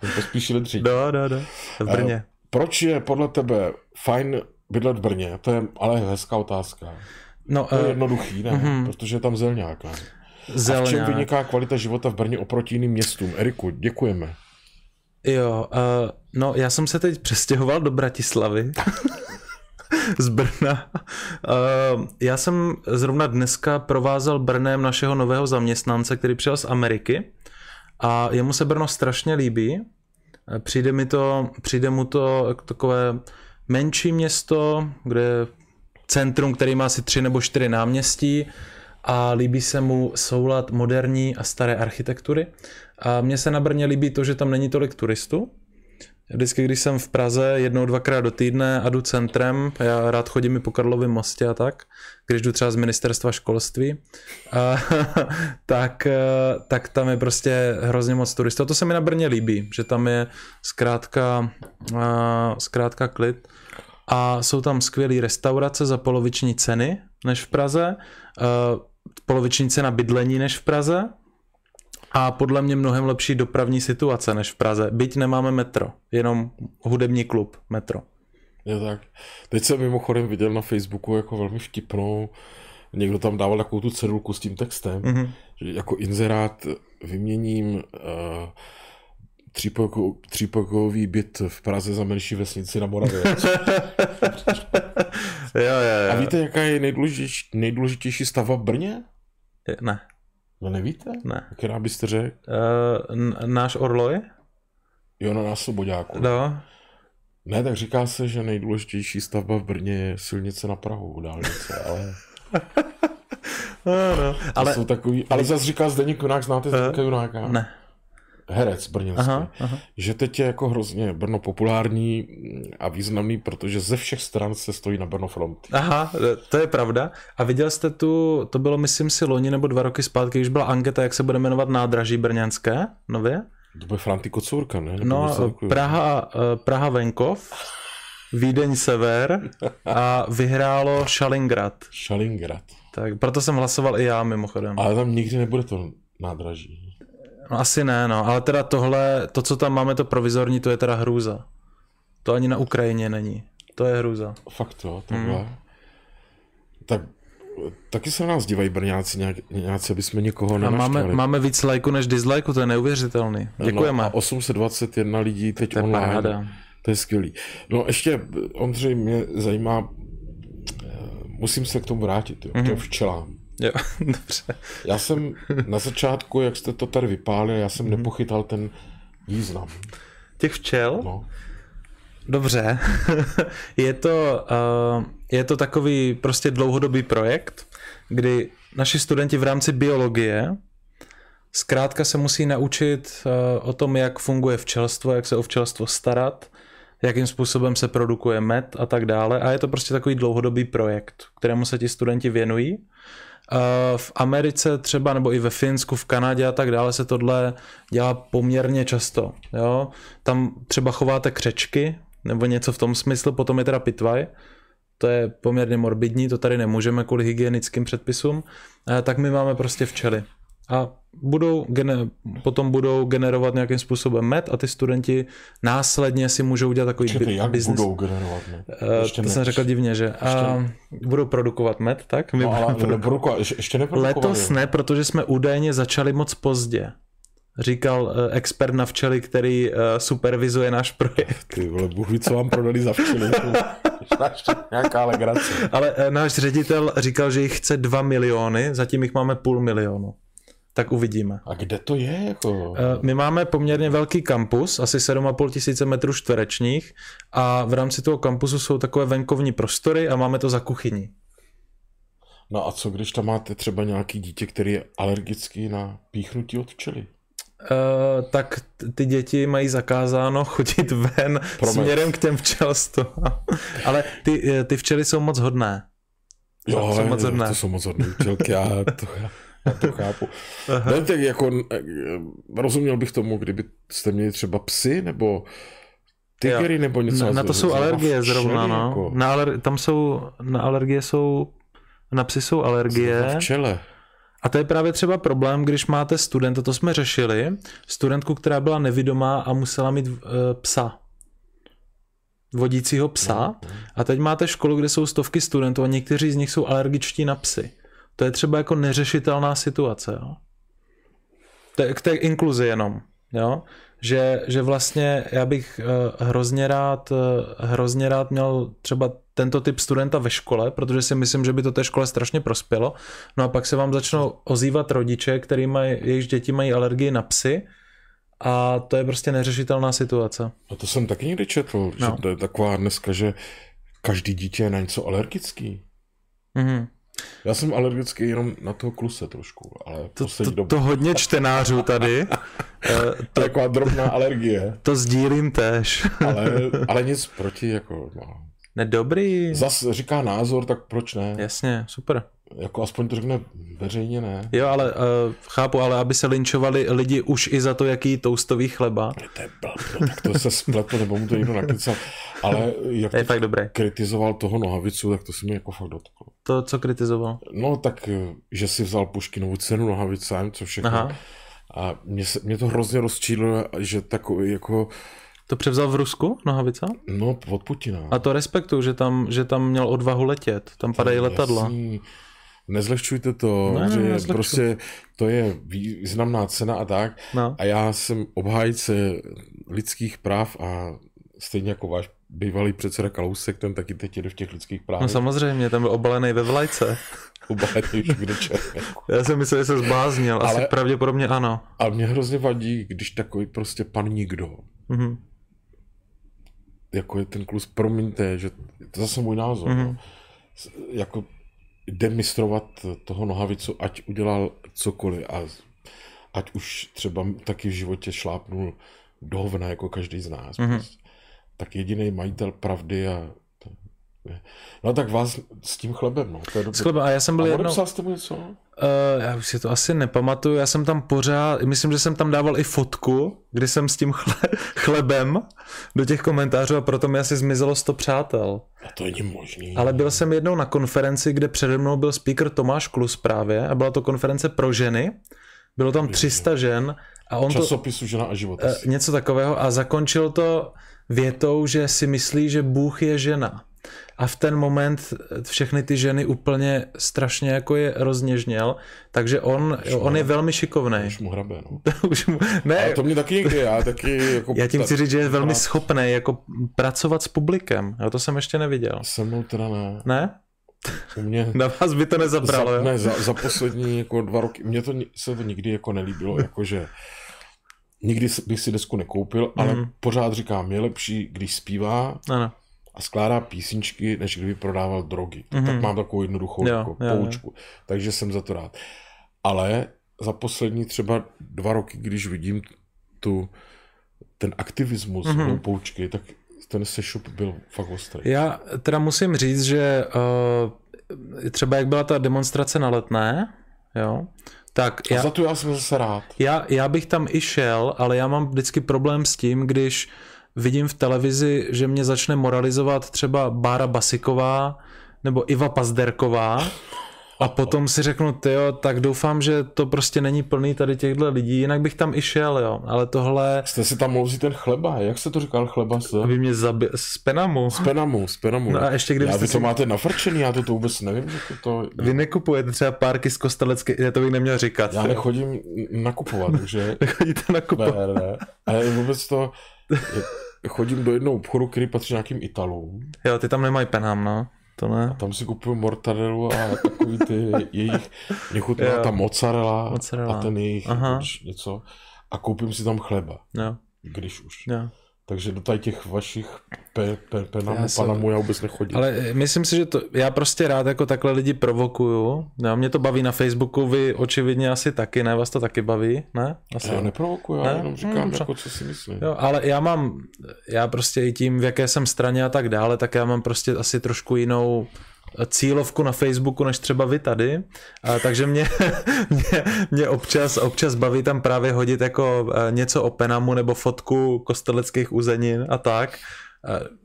To pospíšili tři. Do, do, do. V Brně. Proč je podle tebe fajn bydlet v Brně? To je ale hezká otázka. No, To je uh, jednoduchý, ne? Mm-hmm. Protože je tam zelňák. Ne? A v čem zelňák. vyniká kvalita života v Brně oproti jiným městům? Eriku, děkujeme. Jo, uh, no já jsem se teď přestěhoval do Bratislavy. z Brna. Uh, já jsem zrovna dneska provázel Brnem našeho nového zaměstnance, který přijel z Ameriky a jemu se Brno strašně líbí. Eh, Přijde, mi to, přijde mu to jako takové menší město, kde je centrum, který má asi tři nebo čtyři náměstí a líbí se mu soulad moderní a staré architektury. A mně se na Brně líbí to, že tam není tolik turistů. Vždycky, když jsem v Praze jednou, dvakrát do týdne a jdu centrem, já rád chodím i po Karlově mostě a tak, když jdu třeba z ministerstva školství, a, tak, eh, tak tam je prostě hrozně moc turistů. A to se mi na Brně líbí, že tam je zkrátka, a, zkrátka klid. A jsou tam skvělé restaurace za poloviční ceny než v Praze, eh, poloviční cena bydlení než v Praze a podle mě mnohem lepší dopravní situace než v Praze. Byť nemáme metro, jenom hudební klub metro. Je tak. Teď jsem mimochodem viděl na Facebooku jako velmi vtipnou, někdo tam dával takovou tu cedulku s tím textem, Mhm. mm-hmm. že jako inzerát vyměním uh, třípoko, třípokojový byt v Praze za menší vesnici na Moravě. Jo, jo, A jo. víte, jaká je nejdůležitější, nejdůležitější stavba v Brně? Ne, No nevíte? ne. Která byste řekl? Uh, náš Orloj? Jo, na nás Svobodáku. No. Ne, tak říká se, že nejdůležitější stavba v Brně je silnice na Prahu, dálnice, ale No, no. ale, Ale jsou takový, ale zase říká Zdeněk Junák, znáte Zdeněka Junáka? ne. Herec brněnský, aha, aha. že teď je jako hrozně Brno populární a významný, protože ze všech stran se stojí na Brno front. Aha, to je pravda. A viděl jste tu, to bylo myslím si loni nebo dva roky zpátky, když byla anketa, jak se bude jmenovat nádraží brněnské nově? To bude Franty Kocourka, ne? Nebo no, Praha, eh, Praha Venkov, Vídeň Sever a vyhrálo Šalingrad. Šalingrad. Tak proto jsem hlasoval i já mimochodem. Ale tam nikdy nebude to nádraží. No asi ne, no, ale teda tohle, to, co tam máme, to provizorní, to je teda hrůza. To ani na Ukrajině není. To je hrůza. Fakt to. Hmm. Tak taky se na nás dívají Brňáci nějak, nějak aby jsme někoho nenaštvali. máme, máme víc lajku než dislajku, to je neuvěřitelný. Děkujeme. No a 821 lidí teď to online. Páda. To je skvělý. No ještě, Ondřej, mě zajímá, eh, musím se k tomu vrátit, jo, mm-hmm. včelám. Jo, dobře. Já jsem na začátku, jak jste to tady vypálili, já jsem mm-hmm. nepochytal ten význam. Těch včel? No. Dobře. je, to, uh, je to takový prostě dlouhodobý projekt, kdy naši studenti v rámci biologie zkrátka se musí naučit uh, o tom, jak funguje včelstvo, jak se o včelstvo starat, jakým způsobem se produkuje med a tak dále. A je to prostě takový dlouhodobý projekt, kterému se ti studenti věnují. V Americe třeba, nebo i ve Finsku, v Kanadě a tak dále se tohle dělá poměrně často. Jo? Tam třeba chováte křečky, nebo něco v tom smyslu, potom je teda pitvaj, to je poměrně morbidní, to tady nemůžeme kvůli hygienickým předpisům, tak my máme prostě včely a budou gener- potom budou generovat nějakým způsobem med a ty studenti následně si můžou dělat takový Čekaj, jak business. budou generovat med? Uh, to jsem řekl divně, že a budou produkovat med, tak? My no, ale produkovat, ještě Letos ne, protože jsme údajně začali moc pozdě. Říkal uh, expert na včely, který uh, supervizuje náš projekt. Ty vole, Bůh ví, co vám prodali za včely. Nějaká legrace. Ale uh, náš ředitel říkal, že jich chce 2 miliony, zatím jich máme půl milionu tak uvidíme. A kde to je? Jako? Eh, my máme poměrně velký kampus, asi 7,5 tisíce metrů čtverečních a v rámci toho kampusu jsou takové venkovní prostory a máme to za kuchyní. No a co když tam máte třeba nějaký dítě, který je alergický na píchnutí od včely? Uh, tak ty děti mají zakázáno chodit ven Promet. směrem k těm včelstvu. Ale ty, eh, ty včely jsou moc hodné. Jo, jsou moc hodné. to jsou moc hodné včelky. Já to, já to chápu. Ne, tak jako eh, rozuměl bych tomu, kdyby jste měli třeba psy nebo tygery nebo něco. Na, na to jsou alergie zrovna, no. Jako. Na aler, tam jsou, na alergie jsou, na psy jsou alergie. Včele. A to je právě třeba problém, když máte studenta, to jsme řešili, studentku, která byla nevidomá a musela mít uh, psa vodícího psa no, no. a teď máte školu, kde jsou stovky studentů a někteří z nich jsou alergičtí na psy. To je třeba jako neřešitelná situace. Jo? To je k té inkluzi jenom. Jo? Že, že vlastně já bych uh, hrozně rád, uh, hrozně rád měl třeba tento typ studenta ve škole, protože si myslím, že by to té škole strašně prospělo. No a pak se vám začnou ozývat rodiče, který mají, jejichž děti mají alergii na psy a to je prostě neřešitelná situace. A to jsem taky někdy četl, no. že to je taková dneska, že každý dítě je na něco alergický. Mhm. Já jsem alergický jenom na toho kluse trošku, ale to, to, dobu... to hodně čtenářů tady. Eh, to je taková drobná alergie. To sdílím tež. ale, ale nic proti, jako... No. Nedobrý. Zas říká názor, tak proč ne? Jasně, super. Jako aspoň to řekne veřejně, ne? Jo, ale uh, chápu, ale aby se linčovali lidi už i za to, jaký toustový chleba. To je blbno, tak to se spletlo, nebo mu to někdo nakecal. Ale jak je fakt dobré. kritizoval toho nohavicu, tak to se mi jako fakt dotklo. To, co kritizoval? No tak, eh, že si vzal Puškinovu cenu nohavice, co všechno. Aha. A mě, se, mě to hrozně rozčílilo, že takový jako to převzal v Rusku, nohavica? No, od Putina. A to respektuju, že tam, že tam měl odvahu letět. Tam padají letadla. Jasný. Nezlehčujte to, ne, že ne, prostě to je významná cena a tak. No. A já jsem obhájce lidských práv a stejně jako váš bývalý předseda Kalousek, ten taky teď jde v těch lidských právech. No samozřejmě, ten byl obalený ve vlajce. obalený už kde Já jsem myslel, že se zbláznil, asi Ale, pravděpodobně ano. A mě hrozně vadí, když takový prostě pan nikdo. Mm-hmm jako je ten klus, promiňte, že to zase můj názor, mm-hmm. no, jako demistrovat toho nohavicu, ať udělal cokoliv a, ať už třeba taky v životě šlápnul do hovna jako každý z nás. Mm-hmm. Prostě. Tak jediný majitel pravdy a No tak vás s tím chlebem, no. To je s chlebem. A já jsem byl a jednou... jste mu něco? Uh, já už si to asi nepamatuju, já jsem tam pořád, myslím, že jsem tam dával i fotku, kdy jsem s tím chle, chlebem do těch komentářů a proto mi asi zmizelo 100 přátel. A to není možný. Ale byl jsem jednou na konferenci, kde přede mnou byl speaker Tomáš Klus právě a byla to konference pro ženy. Bylo tam 300 žen a on Časopisu to... Žena a život. Uh, něco takového a zakončil to větou, že si myslí, že Bůh je žena a v ten moment všechny ty ženy úplně strašně jako je rozněžněl, takže on, on je velmi šikovný. Už mu hrabe, no. Už mu, ne. Ale to mě taky někdy, já taky jako... Já tím chci říct, že je velmi schopný jako pracovat s publikem, jo, to jsem ještě neviděl. Se mnou teda ne. Ne? U mě... Na vás by to nezabralo, za, Ne, za, za poslední jako dva roky, mně to se to nikdy jako nelíbilo, jakože nikdy bych si desku nekoupil, ale mm. pořád říkám, je lepší, když zpívá, ano a skládá písničky, než kdyby prodával drogy. Mm-hmm. Tak mám takovou jednoduchou jo, jako jo, poučku. Jo. Takže jsem za to rád. Ale za poslední třeba dva roky, když vidím tu, ten aktivismus mm-hmm. poučky, tak ten sešup byl fakt ostrý. Já teda musím říct, že uh, třeba jak byla ta demonstrace na letné, jo, tak a já, za to já jsem zase rád. Já, já bych tam i šel, ale já mám vždycky problém s tím, když vidím v televizi, že mě začne moralizovat třeba Bára Basiková nebo Iva Pazderková a potom si řeknu, jo, tak doufám, že to prostě není plný tady těchto lidí, jinak bych tam i šel, jo, ale tohle... Jste si tam louzí ten chleba, jak se to říkal chleba se? Vy mě zabi... z Penamu. Z Penamu, z Penamu. No a ještě kdybyste... Já vy to si... máte nafrčený, já to, to vůbec nevím, že to... to... Vy nekupujete třeba párky z kostelecké, já to bych neměl říkat. Já nechodím nakupovat, takže... Nechodíte nakupovat. Ne, ne. A vůbec to chodím do jednoho obchodu, který patří nějakým Italům. Jo, ty tam nemají penham, no. To ne. A tam si kupuju mortadellu a takový ty jejich, mě chutná ta mozzarella, mozzarella, a ten jejich Aha. něco. A koupím si tam chleba. Jo. Když už. Jo. Takže do tady těch vašich pe, pe, penamů, já jsem... panamů já vůbec nechodím. Ale myslím si, že to, já prostě rád jako takhle lidi provokuju. No, mě to baví na Facebooku, vy očividně asi taky, ne? Vás to taky baví, ne? Asi. Já neprovokuju, já ne? jenom říkám, hmm, jako co si myslím. Jo, ale já mám, já prostě i tím, v jaké jsem straně a tak dále, tak já mám prostě asi trošku jinou cílovku na Facebooku, než třeba vy tady, a, takže mě, mě, mě občas, občas baví tam právě hodit jako a, něco o Penamu nebo fotku kosteleckých uzenin a tak. A,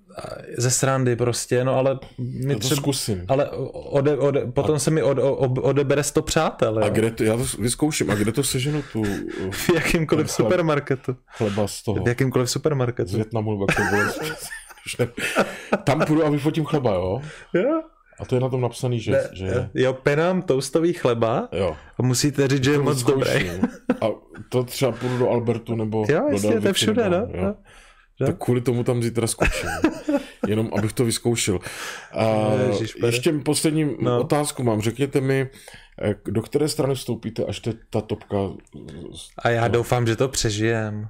ze srandy prostě, no ale mi třeba, zkusím. ale ode, ode, potom a... se mi od, od, odebere 100 přátel. Jo? A kde to, já to vyzkouším, a kde to seženu tu... v jakýmkoliv chleb, supermarketu. Chleba z toho. V jakýmkoliv supermarketu. Z Větnamu, Tam půjdu a vyfotím chleba, jo? Jo. A to je na tom napsaný, že... Ne, že... Jo, penám toastový chleba jo. a musíte říct, že je moc dobrý. A to třeba půjdu do Albertu nebo jo, do Dalviky, to je všude, no. Jo. No. Tak kvůli tomu tam zítra zkouším. Jenom abych to vyzkoušel. A Ježiš, ještě poslední no. otázku mám. Řekněte mi, eh, do které strany vstoupíte, až te, ta topka... A já doufám, že to přežijem.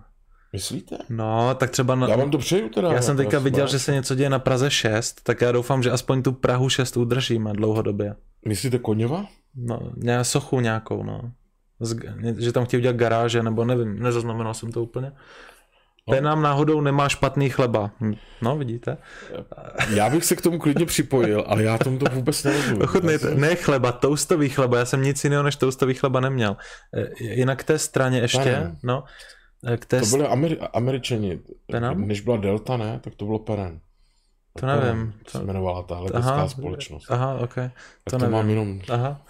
Myslíte? No, tak třeba... Na... Já vám to přeju teda. Já jsem teďka viděl, že se něco děje na Praze 6, tak já doufám, že aspoň tu Prahu 6 udržíme dlouhodobě. Myslíte Koněva? No, ne, sochu nějakou, no. Z, že tam chtějí udělat garáže, nebo nevím, nezaznamenal jsem to úplně. No. Ten nám náhodou nemá špatný chleba. No, vidíte? Já bych se k tomu klidně připojil, ale já tomu to vůbec nerozumím. Ochutnejte, ne chleba, toustový chleba, já jsem nic jiného než toustový chleba neměl. E, jinak k té straně ještě, Peren. no. E, k té... To byly Ameri- američani. Penam? Než byla Delta, ne, tak to bylo Peren. To nevím. To se jmenovala ta letecká společnost. Aha, ok. To, to nevím. mám jenom... Aha.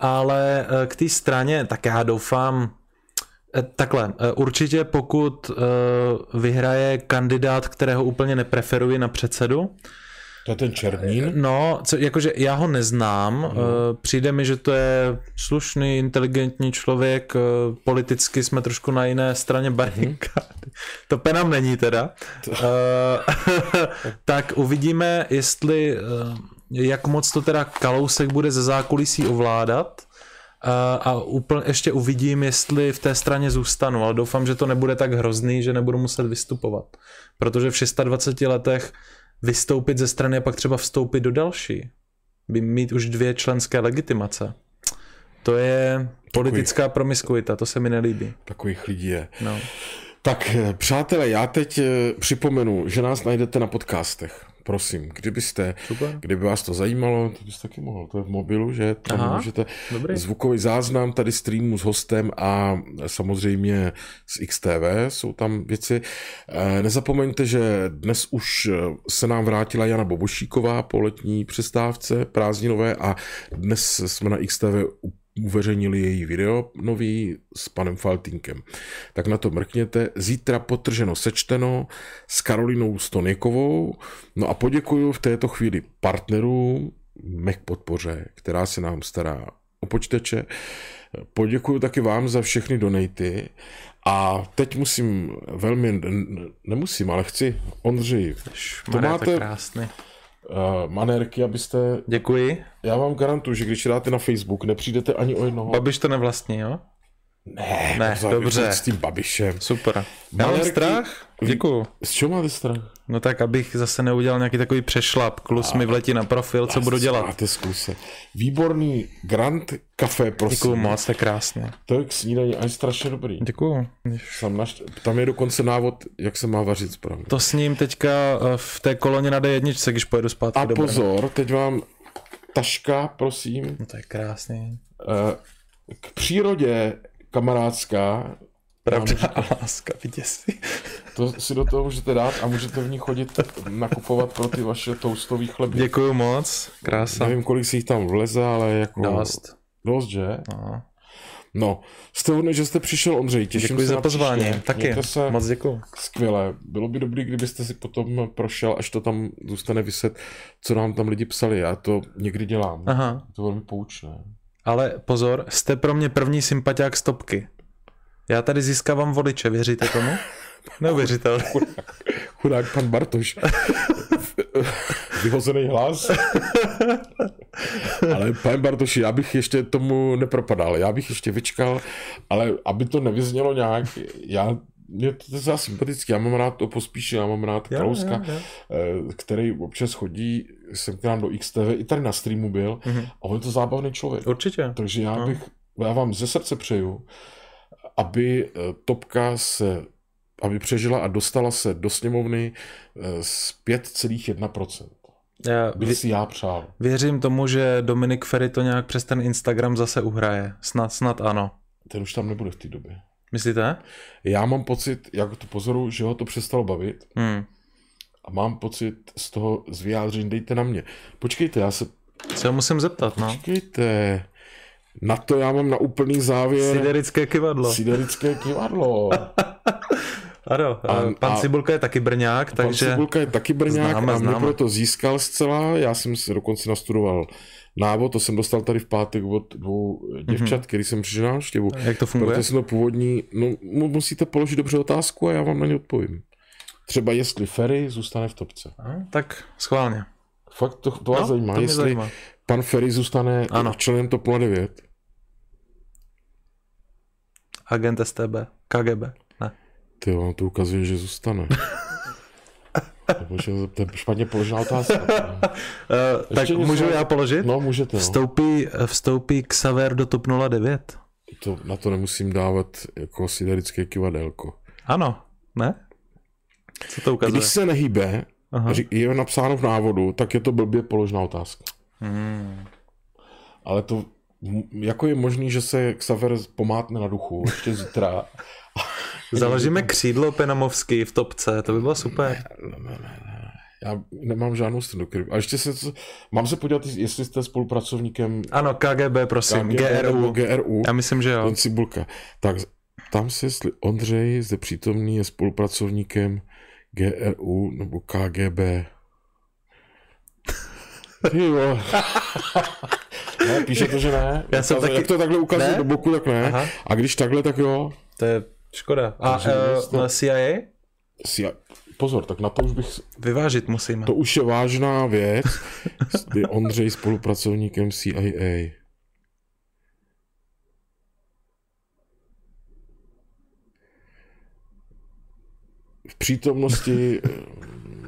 Ale e, k té straně, tak já doufám, Eh, takhle, eh, určitě pokud eh, vyhraje kandidát, kterého úplně nepreferuji na předsedu, to je ten Černín? No, co, jakože já ho neznám, mm. přijde mi, že to je slušný, inteligentní člověk, politicky jsme trošku na jiné straně barikády. Mm. To penam není teda. tak uvidíme, jestli, jak moc to teda Kalousek bude ze zákulisí ovládat a, a úplně ještě uvidím, jestli v té straně zůstanu, ale doufám, že to nebude tak hrozný, že nebudu muset vystupovat. Protože v 26 letech vystoupit ze strany a pak třeba vstoupit do další, by mít už dvě členské legitimace. To je politická promiskuita, to se mi nelíbí. Takových lidí je. No. Tak eh, přátelé, já teď eh, připomenu, že nás najdete na podcastech. Prosím, kdybyste, Super. kdyby vás to zajímalo, to byste taky mohl, to je v mobilu, že tam Aha, můžete dobrý. zvukový záznam tady streamu s hostem a samozřejmě z XTV jsou tam věci. Eh, Nezapomeňte, že dnes už se nám vrátila Jana Bobošíková po letní přestávce prázdninové a dnes jsme na XTV uveřejnili její video nový s panem Faltinkem. Tak na to mrkněte. Zítra potrženo sečteno s Karolinou Stonikovou. No a poděkuju v této chvíli partnerům Mech podpoře, která se nám stará o počítače. Poděkuju taky vám za všechny donaty. A teď musím velmi, nemusím, ale chci, Ondřej, to máte krásný. Uh, manérky, abyste, Děkuji. já vám garantuju, že když dáte na Facebook, nepřijdete ani o jednoho. Babiš to nevlastní, jo? Ne, Ne, dobře. S tím Babišem. Super. Já mám strach? Děkuju. Z čeho máte strach? No tak, abych zase neudělal nějaký takový přešlap. Klus mi vletí na profil, co budu dělat. Máte zkuse. Výborný Grand Café, prosím. Děkuju moc, to je krásné. To je k snídaní a je strašně dobrý. Děkuju. Tam, naš... Tam je dokonce návod, jak se má vařit správně. To s ním teďka eh, v té koloně na D1, když pojedu zpátky A do Brna. pozor, teď vám taška, prosím, No to je krásný. eh, k přírodě kamarádská, Pravda a láska, vidět si. To si do toho můžete dát a můžete v ní chodit nakupovat pro ty vaše toastové chleby. Děkuju moc, krása. Nevím, kolik si jich tam vleze, ale jako... Dost. Dost, že? No. No, jste hodný, že jste přišel, Ondřej. Těším Děkuji se za na pozvání, příště. taky. Mějte se Moc děkuju. skvěle. Bylo by dobrý, kdybyste si potom prošel, až to tam zůstane vyset, co nám tam lidi psali. Já to někdy dělám. Aha. Je to velmi poučné. Ale pozor, jste pro mě první sympatiák stopky. Já tady získávám voliče, věříte tomu? Neuvěřitelné. Chudák pan Bartoš. Vyhozený hlas. ale pane Bartoši, já bych ještě tomu nepropadal. Já bych ještě vyčkal, ale aby to nevyznělo nějak, já mě to je sympatický, já mám rád to pospíše, já mám rád Jo, Kalouska, jo, jo. eh, který občas chodí sem k nám do XTV, i tady na streamu byl, Mhm. a on je to zábavný člověk. Určitě. Takže já No. bych, já vám ze srdce přeju, aby eh, Topka se, aby přežila a dostala se do sněmovny eh, z 5,1%. Já Bych si já přál. věřím tomu, že Dominik Ferry to nějak přes ten Instagram zase uhraje. Snad, snad ano. Ten už tam nebude v té době. Myslíte? Já mám pocit, jak to pozoru, že ho to přestalo bavit Hmm. a mám pocit z toho z vyjádření, dejte na mě. Počkejte, já se, Se musím zeptat, no. počkejte, na to já mám na úplný závěr Siderické kivadlo. siderické kivadlo. Ano, A- a, pan a- Cibulka je taky Brňák, Pan takže... Cibulka je taky Brňák Známe, a mě známe. proto získal zcela. Já jsem si dokonce nastudoval návod, to jsem dostal tady v pátek od dvou děvčat, mm-hmm. který jsem přišel na návštěvu. Jak to funguje? Proto jsem to původní, no mu- musíte položit dobře otázku a já vám na ně odpovím. Třeba jestli Ferry zůstane v topce. A, tak schválně. Fakt to, to vás No, zajímá, to jestli zajímá. pan Ferry zůstane Ano. členem TOP 09. Agent STB. KGB. Ty jo, to ukazuje, že zůstane. To je špatně položená otázka. Uh, tak můžu já položit? No, můžete. No. Vstoupí, vstoupí Xaver do TOP 09? To, na to nemusím dávat jako siderické kivadelko. Ano. Ne? Co to ukazuje? Když se nehýbe, Aha. je napsáno v návodu, tak je to blbě položená otázka. Hmm. Ale to, jako je možný, že se Xaver pomátne na duchu ještě zítra. Založíme křídlo Penamovský v topce, to by bylo super. Já nemám žádnou stranu. A ještě se, mám se podívat, jestli jste spolupracovníkem Ano, KGB, prosím, KGB GRU. GRU. Já myslím, že jo. Cibulka. Tak tam si, jestli Ondřej zde přítomný je spolupracovníkem GRU nebo KGB. Ty jo. Ne, píše to, že ne. Já jsem taky- Jak to takhle ukazuje Ne? do boku, tak ne. Aha. A když takhle, tak jo. To je škoda. A Takže vlastně- uh, CIA? Si, pozor, tak na to už bych... Vyvážit musíme. To už je vážná věc. Je Ondřej spolupracovníkem CIA. V přítomnosti eh,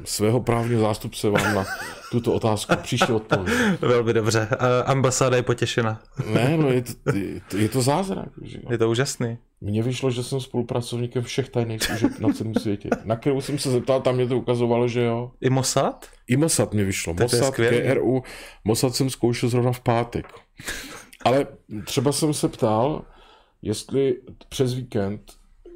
svého právního zástupce vám na tuto otázku příště odpovím. Velmi dobře. Ambasáda je potěšena. Ne, no je to, je to, to zázrak. Že? Je to úžasný. Mně vyšlo, že jsem spolupracovníkem všech tajných služeb na celém světě. Na kterou jsem se zeptal, tam mě to ukazovalo, že jo. I Mossad? I Mossad mě vyšlo. To Mossad, skvělý. GRU, Mossad jsem zkoušel zrovna v pátek. Ale třeba jsem se ptal, jestli přes víkend,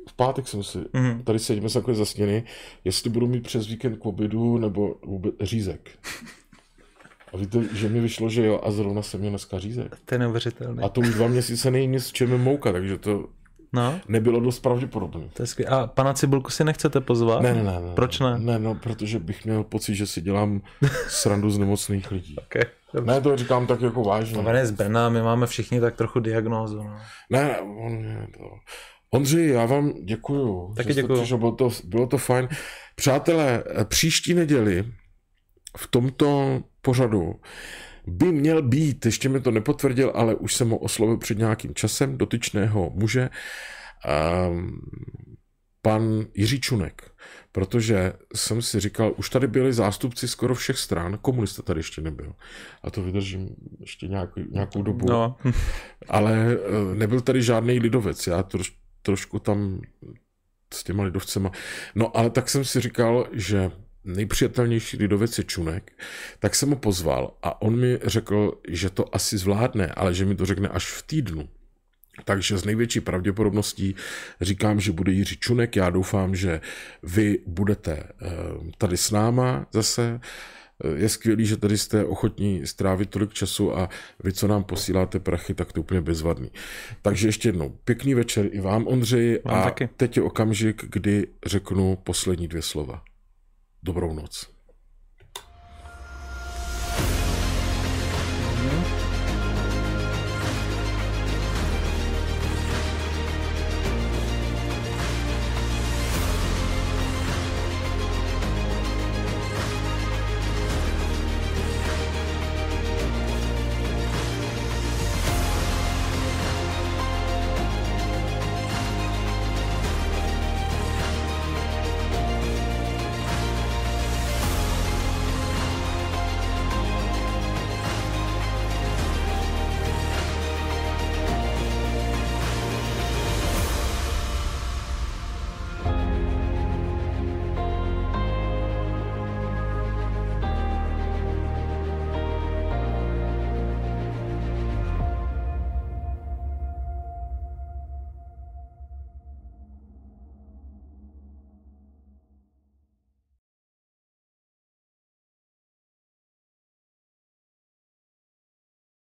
v pátek jsem si, Mhm. tady sedíme se takové zasněny, jestli budu mít přes víkend k obědu nebo vůbec řízek. A víte, že mi vyšlo, že jo, a zrovna jsem měl dneska řízek. To je neuvěřitelné. A to už dva měsíce není nic, s čem je mouka, takže to No, nebylo dost pravděpodobné. to je. A pana Cibulku si nechcete pozvat? Ne, ne, ne, ne. Proč ne? Ne, no, protože bych měl pocit, že si dělám srandu z nemocných lidí. Okay. Ne, to říkám tak jako vážně. On je z Brna, my máme všichni tak trochu diagnózu. No. Ne, ne, on je to... Ondřej, já vám děkuju. Taky děkuju. přišel, bylo to, bylo to fajn. Přátelé, příští neděli v tomto pořadu by měl být, ještě mi to nepotvrdil, ale už jsem ho oslovil před nějakým časem, dotyčného muže, um, pan Jiří Čunek, protože jsem si říkal, už tady byli zástupci skoro všech stran, komunista tady ještě nebyl. A to vydržím ještě nějakou, nějakou dobu. No. Ale eh, nebyl tady žádný lidovec, já troš, trošku tam s těma lidovcema. No ale tak jsem si říkal, že nejpřijatelnější lidovec je Čunek, tak jsem ho pozval a on mi řekl, že to asi zvládne, ale že mi to řekne až v týdnu. Takže s největší pravděpodobností říkám, že bude Jiří Čunek. Já doufám, že vy budete eh, tady s náma zase. Je skvělý, že tady jste ochotní strávit tolik času a vy, co nám posíláte prachy, tak to úplně bezvadný. Takže ještě jednou, pěkný večer i vám, Ondřeji. Vám A taky. teď je okamžik, kdy řeknu poslední dvě slova. Dobrou noc.